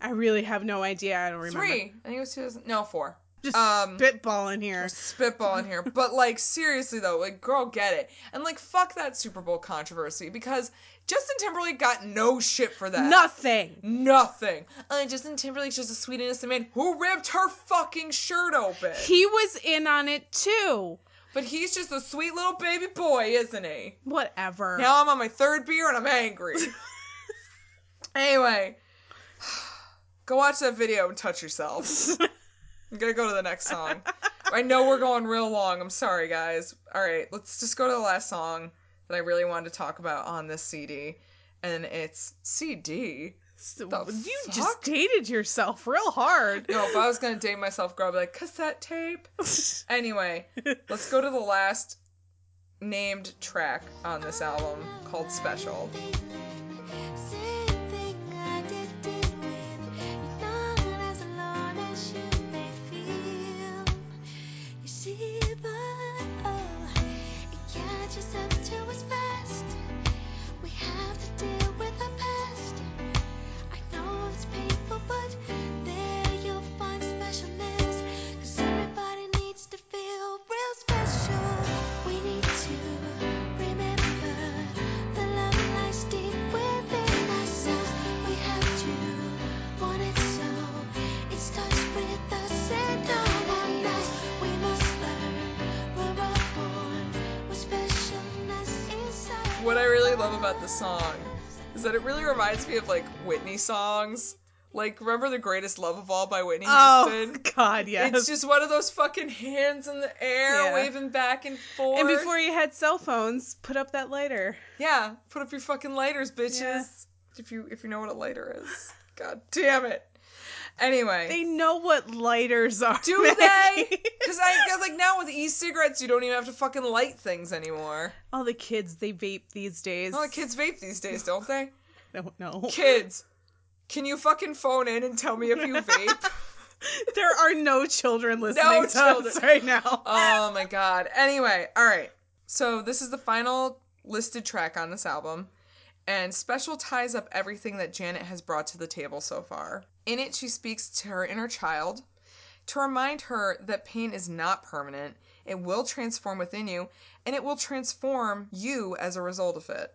I really have no idea. I don't remember. Three. I think it was 2000. No, four. Just Um, spitballing here. spitballing here. But like seriously though, like girl, get it. And like fuck that Super Bowl controversy because Justin Timberlake got no shit for that. Nothing. Nothing. Uh, Justin Timberlake's just a sweet innocent man who ripped her fucking shirt open. He was in on it too. but he's just a sweet little baby boy, isn't he? Whatever. Now I'm on my third beer and I'm angry. anyway, go watch that video and touch yourself. I'm gonna go to the next song. I know we're going real long. I'm sorry, guys. All right, let's just go to the last song that I really wanted to talk about on this CD, and it's CD. So you fuck? just dated yourself real hard. No, if I was gonna date myself, girl, I'd be like cassette tape. Anyway, let's go to the last named track on this album called Special. To us fast. We have to deal with our past. I know it's painful, but there love about the song is that it really reminds me of like Whitney songs. Like, remember The Greatest Love of All by Whitney Houston? Oh Houston? God, yes. It's just one of those fucking hands in the air Yeah. waving back and forth. and before you had cell phones, put up that lighter. Yeah, put up your fucking lighters, bitches. Yeah. If you if you know what a lighter is. God damn it. Anyway. They know what lighters are. do they? Because I guess like now with e-cigarettes, you don't even have to fucking light things anymore. All the kids they vape these days. All the kids vape these days, don't they? don't know. Kids, can you fucking phone in and tell me if you vape? there are no children listening to children. us right now. oh my god. Anyway, all right. So this is the final listed track on this album, and Special ties up everything that Janet has brought to the table so far. In it, she speaks to her inner child to remind her that pain is not permanent. It will transform within you, and it will transform you as a result of it.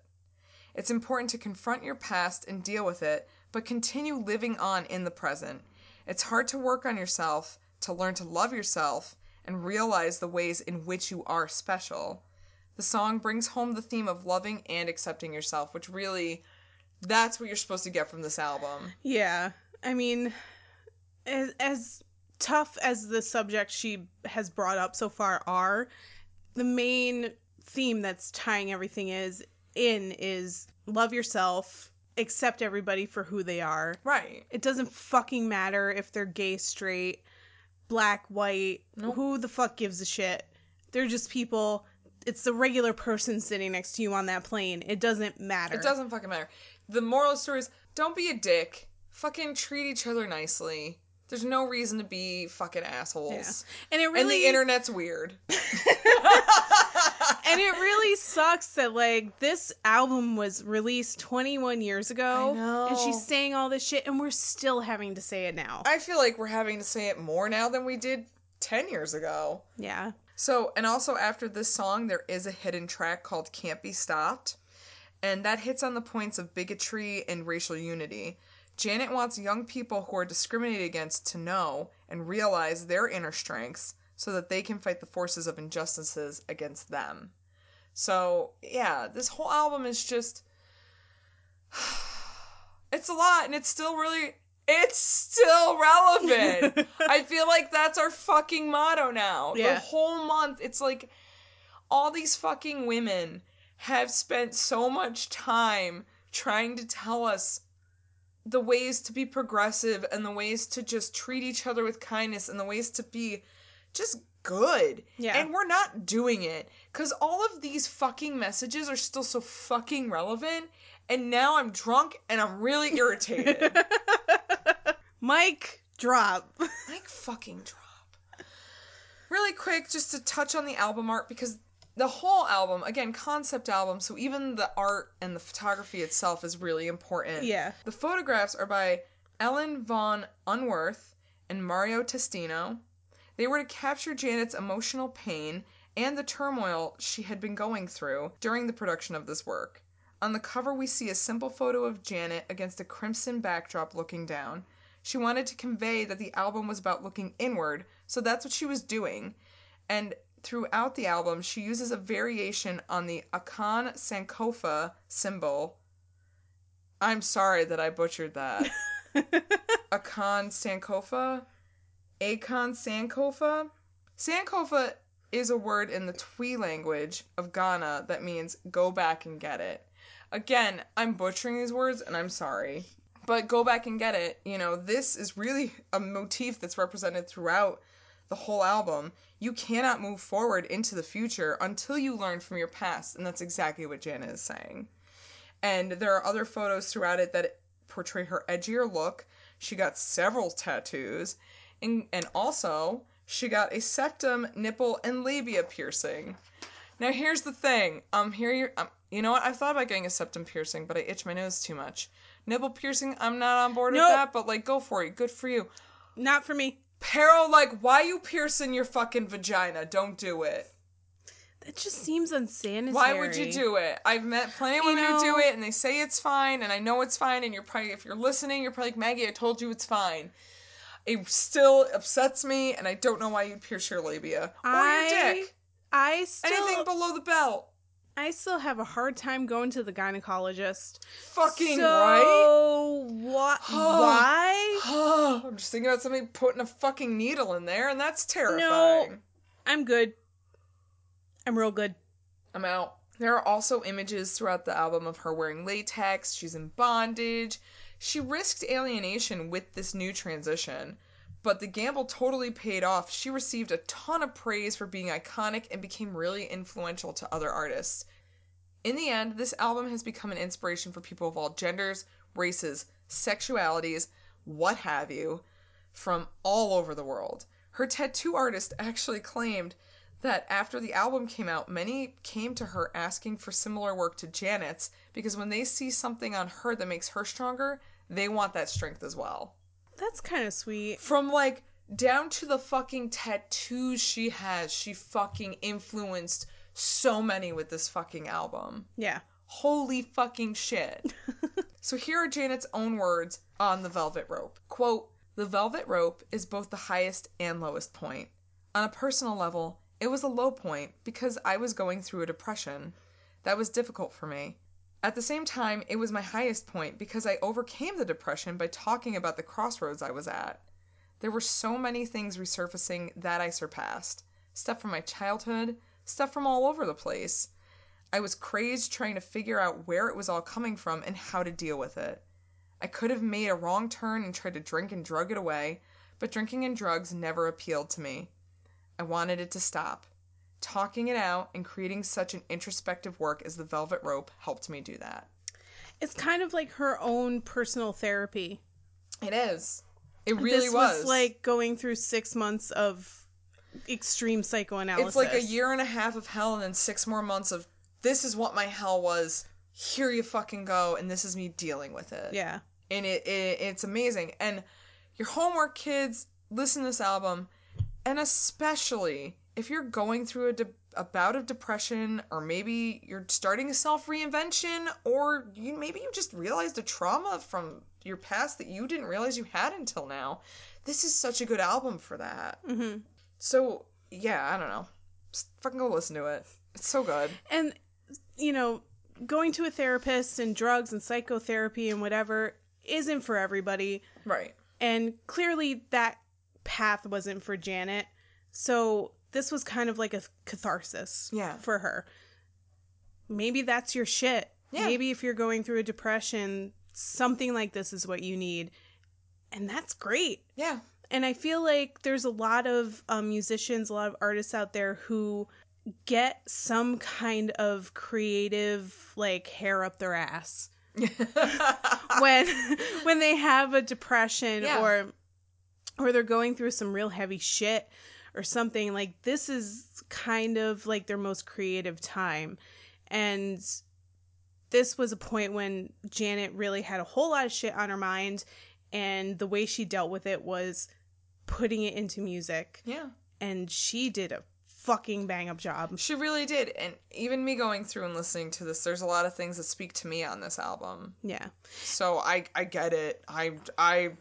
It's important to confront your past and deal with it, but continue living on in the present. It's hard to work on yourself, to learn to love yourself, and realize the ways in which you are special. The song brings home the theme of loving and accepting yourself, which really, that's what you're supposed to get from this album. Yeah. I mean, as, as tough as the subjects she has brought up so far are, the main theme that's tying everything is in is love yourself, accept everybody for who they are. Right. It doesn't fucking matter if they're gay, straight, black, white, Nope. who the fuck gives a shit. They're just people. It's the regular person sitting next to you on that plane. It doesn't matter. It doesn't fucking matter. The moral of the story is don't be a dick. Fucking treat each other nicely. There's no reason to be fucking assholes. And it really And the internet's weird. and it really sucks that like this album was released 21 years ago I know. and she's saying all this shit and we're still having to say it now I feel like we're having to say it more now than we did 10 years ago. yeah So, and also after this song, there is a hidden track called Can't Be Stopped, and that hits on the points of bigotry and racial unity. Janet wants young people who are discriminated against to know and realize their inner strengths so that they can fight the forces of injustices against them. So, yeah, this whole album is just. It's a lot, and it's still really. It's still relevant. I feel like that's our fucking motto now. The whole month, it's like all these fucking women have spent so much time trying to tell us the ways to be progressive and the ways to just treat each other with kindness and the ways to be just good. Yeah. And we're not doing it cuz all of these fucking messages are still so fucking relevant and now I'm drunk and I'm really irritated. Mike, drop. Mike, fucking drop. Really quick, just to touch on the album art because the whole album, again, concept album, so even the art and the photography itself is really important. Yeah. The photographs are by Ellen von Unwerth and Mario Testino. They were to capture Janet's emotional pain and the turmoil she had been going through during the production of this work. On the cover, we see a simple photo of Janet against a crimson backdrop looking down. She wanted to convey that the album was about looking inward, so that's what she was doing. And throughout the album, she uses a variation on the Akan Sankofa symbol. I'm sorry that I butchered that. Akan Sankofa? Akon Sankofa? Sankofa is a word in the Twi language of Ghana that means go back and get it. Again, I'm butchering these words and I'm sorry. But go back and get it. You know, this is really a motif that's represented throughout the whole album. You cannot move forward into the future until you learn from your past, and that's exactly what Janet is saying. And there are other photos throughout it that portray her edgier look. She got several tattoos, and, and also she got a septum, nipple, and labia piercing. Now here's the thing. Um, here you um, you know what? I've thought about getting a septum piercing, but I itch my nose too much. Nipple piercing, I'm not on board Nope. with that, but like, go for it. Good for you. Not for me. Pero, like, why you piercing your fucking vagina? Don't do it. That just seems unsanitary. Why would you do it? I've met plenty of You women who do it, and they say it's fine, and I know it's fine. And you're probably, if you're listening, you're probably like Maggie. I told you it's fine. It still upsets me, and I don't know why you'd pierce your labia or I your dick. I still Anything below the belt. I still have a hard time going to the gynecologist. Fucking so, right. What? why? I'm just thinking about somebody putting a fucking needle in there, and that's terrifying. No, I'm good. I'm real good. I'm out. There are also images throughout the album of her wearing latex, she's in bondage. She risked alienation with this new transition, but the gamble totally paid off. She received a ton of praise for being iconic and became really influential to other artists. In the end, this album has become an inspiration for people of all genders, races, sexualities, what have you, from all over the world. Her tattoo artist actually claimed that after the album came out, many came to her asking for similar work to Janet's because when they see something on her that makes her stronger, they want that strength as well. That's kind of sweet. From like down to the fucking tattoos she has, she fucking influenced so many with this fucking album. Yeah. Holy fucking shit. so here are Janet's own words on the Velvet Rope. Quote, The Velvet Rope is both the highest and lowest point. On a personal level, it was a low point because I was going through a depression. That was difficult for me. At the same time, it was my highest point because I overcame the depression by talking about the crossroads I was at. There were so many things resurfacing that I surpassed. Stuff from my childhood, stuff from all over the place. I was crazed trying to figure out where it was all coming from and how to deal with it. I could have made a wrong turn and tried to drink and drug it away, but drinking and drugs never appealed to me. I wanted it to stop. Talking it out and creating such an introspective work as The Velvet Rope helped me do that. It's kind of like her own personal therapy. It is. It really this was. like going through six months of extreme psychoanalysis. It's like a year and a half of hell and then six more months of this is what my hell was. Here you fucking go, and this is me dealing with it. Yeah. and it, it it's amazing. And your homework, kids, listen to this album, and especially if you're going through a, de- a bout of depression, or maybe you're starting a self reinvention, or you maybe you just realized a trauma from your past that you didn't realize you had until now, this is such a good album for that. hmm So yeah, I don't know. Just fucking go listen to it. It's so good. And, you know, going to a therapist and drugs and psychotherapy and whatever isn't for everybody. Right. And clearly that path wasn't for Janet. So this was kind of like a catharsis Yeah. for her. Maybe that's your shit. Yeah. Maybe if you're going through a depression, something like this is what you need. And that's great. Yeah. And I feel like there's a lot of um, musicians, a lot of artists out there who get some kind of creative like hair up their ass when when they have a depression Yeah. or or they're going through some real heavy shit or something like this is kind of like their most creative time and this was a point when Janet really had a whole lot of shit on her mind and the way she dealt with it was putting it into music yeah. and she did a fucking bang up job She really did. And even me going through and listening to this, there's a lot of things that speak to me on this album. yeah So I I get it. I I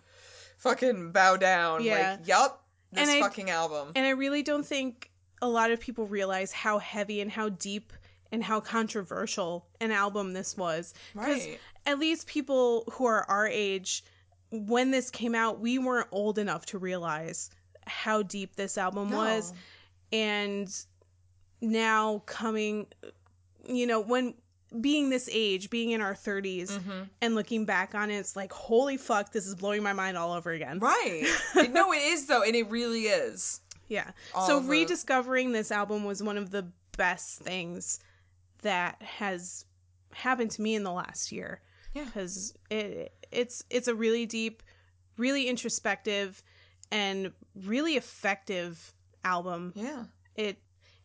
fucking bow down. Yeah. Like, yup, this And I- fucking album. And I really don't think a lot of people realize how heavy and how deep and how controversial an album this was. 'Cause Right. at least people who are our age, when this came out, we weren't old enough to realize how deep this album No. was. And now coming, you know, when being this age, being in our 30s, Mm-hmm. and looking back on it, it's like, holy fuck, this is blowing my mind all over again. Right. no, it is though, and it really is. Yeah. all so rediscovering this album was one of the best things that has happened to me in the last year. Yeah. Because it it's it's a really deep, really introspective, and really effective album. Yeah. It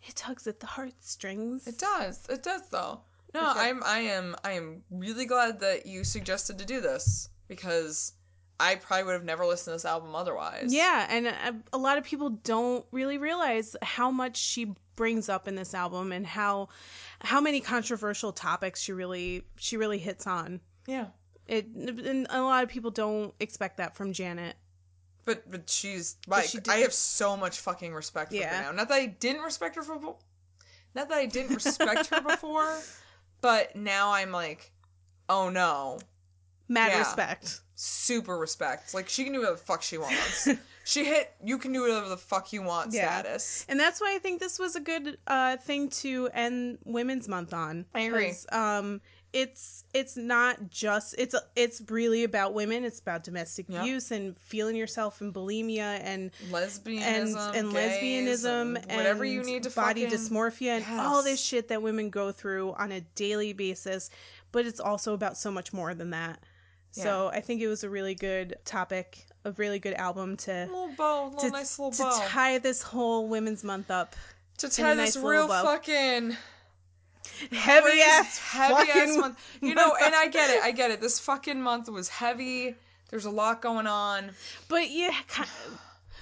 it tugs at the heartstrings. It does. It does though. No, sure. I'm I am I am really glad that you suggested to do this because I probably would have never listened to this album otherwise. Yeah, and a, a lot of people don't really realize how much she brings up in this album and how how many controversial topics she really she really hits on. Yeah. It and a lot of people don't expect that from Janet. But but she's like she I have so much fucking respect for Yeah. her now. Not that I didn't respect her for not that I didn't respect her before, but now I'm like, oh no. Mad Yeah. respect. Super respect. Like she can do whatever the fuck she wants. she hit you can do whatever the fuck you want Yeah. status. And that's why I think this was a good uh, thing to end Women's Month on. I agree. Um, it's it's not just it's it's really about women. It's about domestic Yep. abuse and feeling yourself and bulimia and Lesbianism and and lesbianism and whatever you need to body fucking, dysmorphia and all this shit that women go through on a daily basis. But it's also about so much more than that. So I think it was a really good topic, a really good album to little bow, little to, nice little to bow. tie this whole Women's Month up. to tie this nice real bow. fucking Heavy ass, heavy ass month. You know, and I get it. I get it. This fucking month was heavy. There's a lot going on. But you, ki-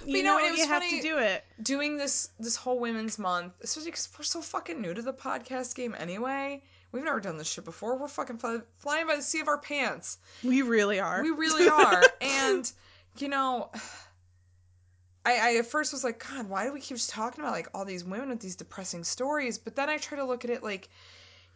you, you know, know, it was you have to do it. Doing this this whole women's month, especially because we're so fucking new to the podcast game anyway. We've never done this shit before. We're fucking fly, flying by the seat of our pants. We really are. We really are. and you know, I, I at first was like, God, why do we keep just talking about like all these women with these depressing stories? But then I try to look at it like,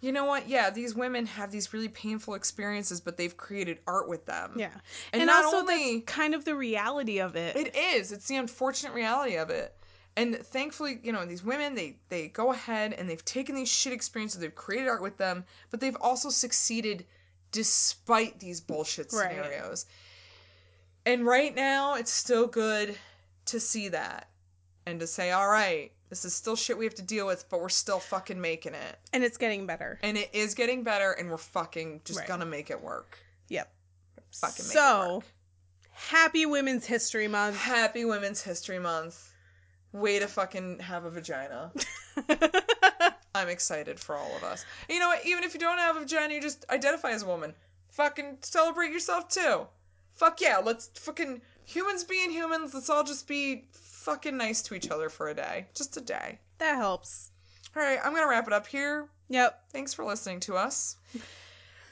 you know what? Yeah, these women have these really painful experiences, but they've created art with them. yeah, And and, not also only- that's kind of the reality of it. It is. It's the unfortunate reality of it. And thankfully, you know, these women, they they go ahead and they've taken these shit experiences, they've created art with them, but they've also succeeded despite these bullshit Right. scenarios. And right now, it's still good to see that and to say, all right, this is still shit we have to deal with, but we're still fucking making it. and it's getting better. And it is getting better, and we're fucking just Right. gonna make it work. Yep. Fucking make it so, happy Women's History Month. Happy Women's History Month. Way to fucking have a vagina. I'm excited for all of us. You know what? Even if you don't have a vagina, you just identify as a woman. Fucking celebrate yourself too. Fuck yeah, let's fucking humans being humans, let's all just be fucking nice to each other for a day. Just a day. That helps. All right, I'm going to wrap it up here. Yep. Thanks for listening to us.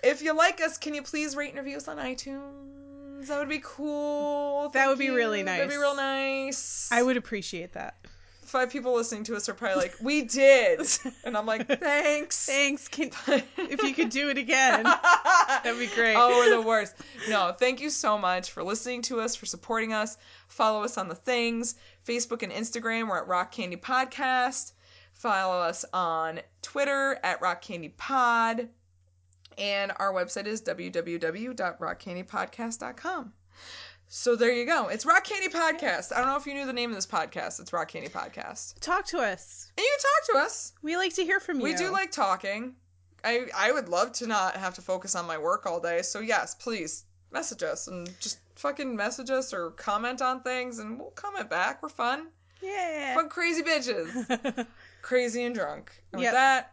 If you like us, can you please rate and review us on iTunes? That would be cool. That Thank would be you. really nice. That'd be real nice. I would appreciate that. Five people listening to us are probably like, "We did," and I'm like, "Thanks." Thanks. Can, if you could do it again, that'd be great. Oh, we're the worst. No, thank you so much for listening to us, for supporting us. Follow us on the things Facebook and Instagram. We're at Rock Candy Podcast. Follow us on Twitter at Rock Candy Pod. And our website is www.rockcandypodcast.com. So there you go. It's Rock Candy Podcast. I don't know if you knew the name of this podcast. It's Rock Candy Podcast. Talk to us. And you can talk to us. We like to hear from you. We do like talking. I I would love to not have to focus on my work all day. So yes, please message us and just fucking message us or comment on things and we'll comment back. We're fun. Yeah. Fun crazy bitches. crazy and drunk. And Yep. with that,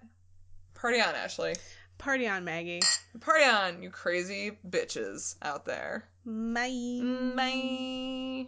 party on, Ashley. Party on, Maggie. Party on, you crazy bitches out there. Bye. Bye.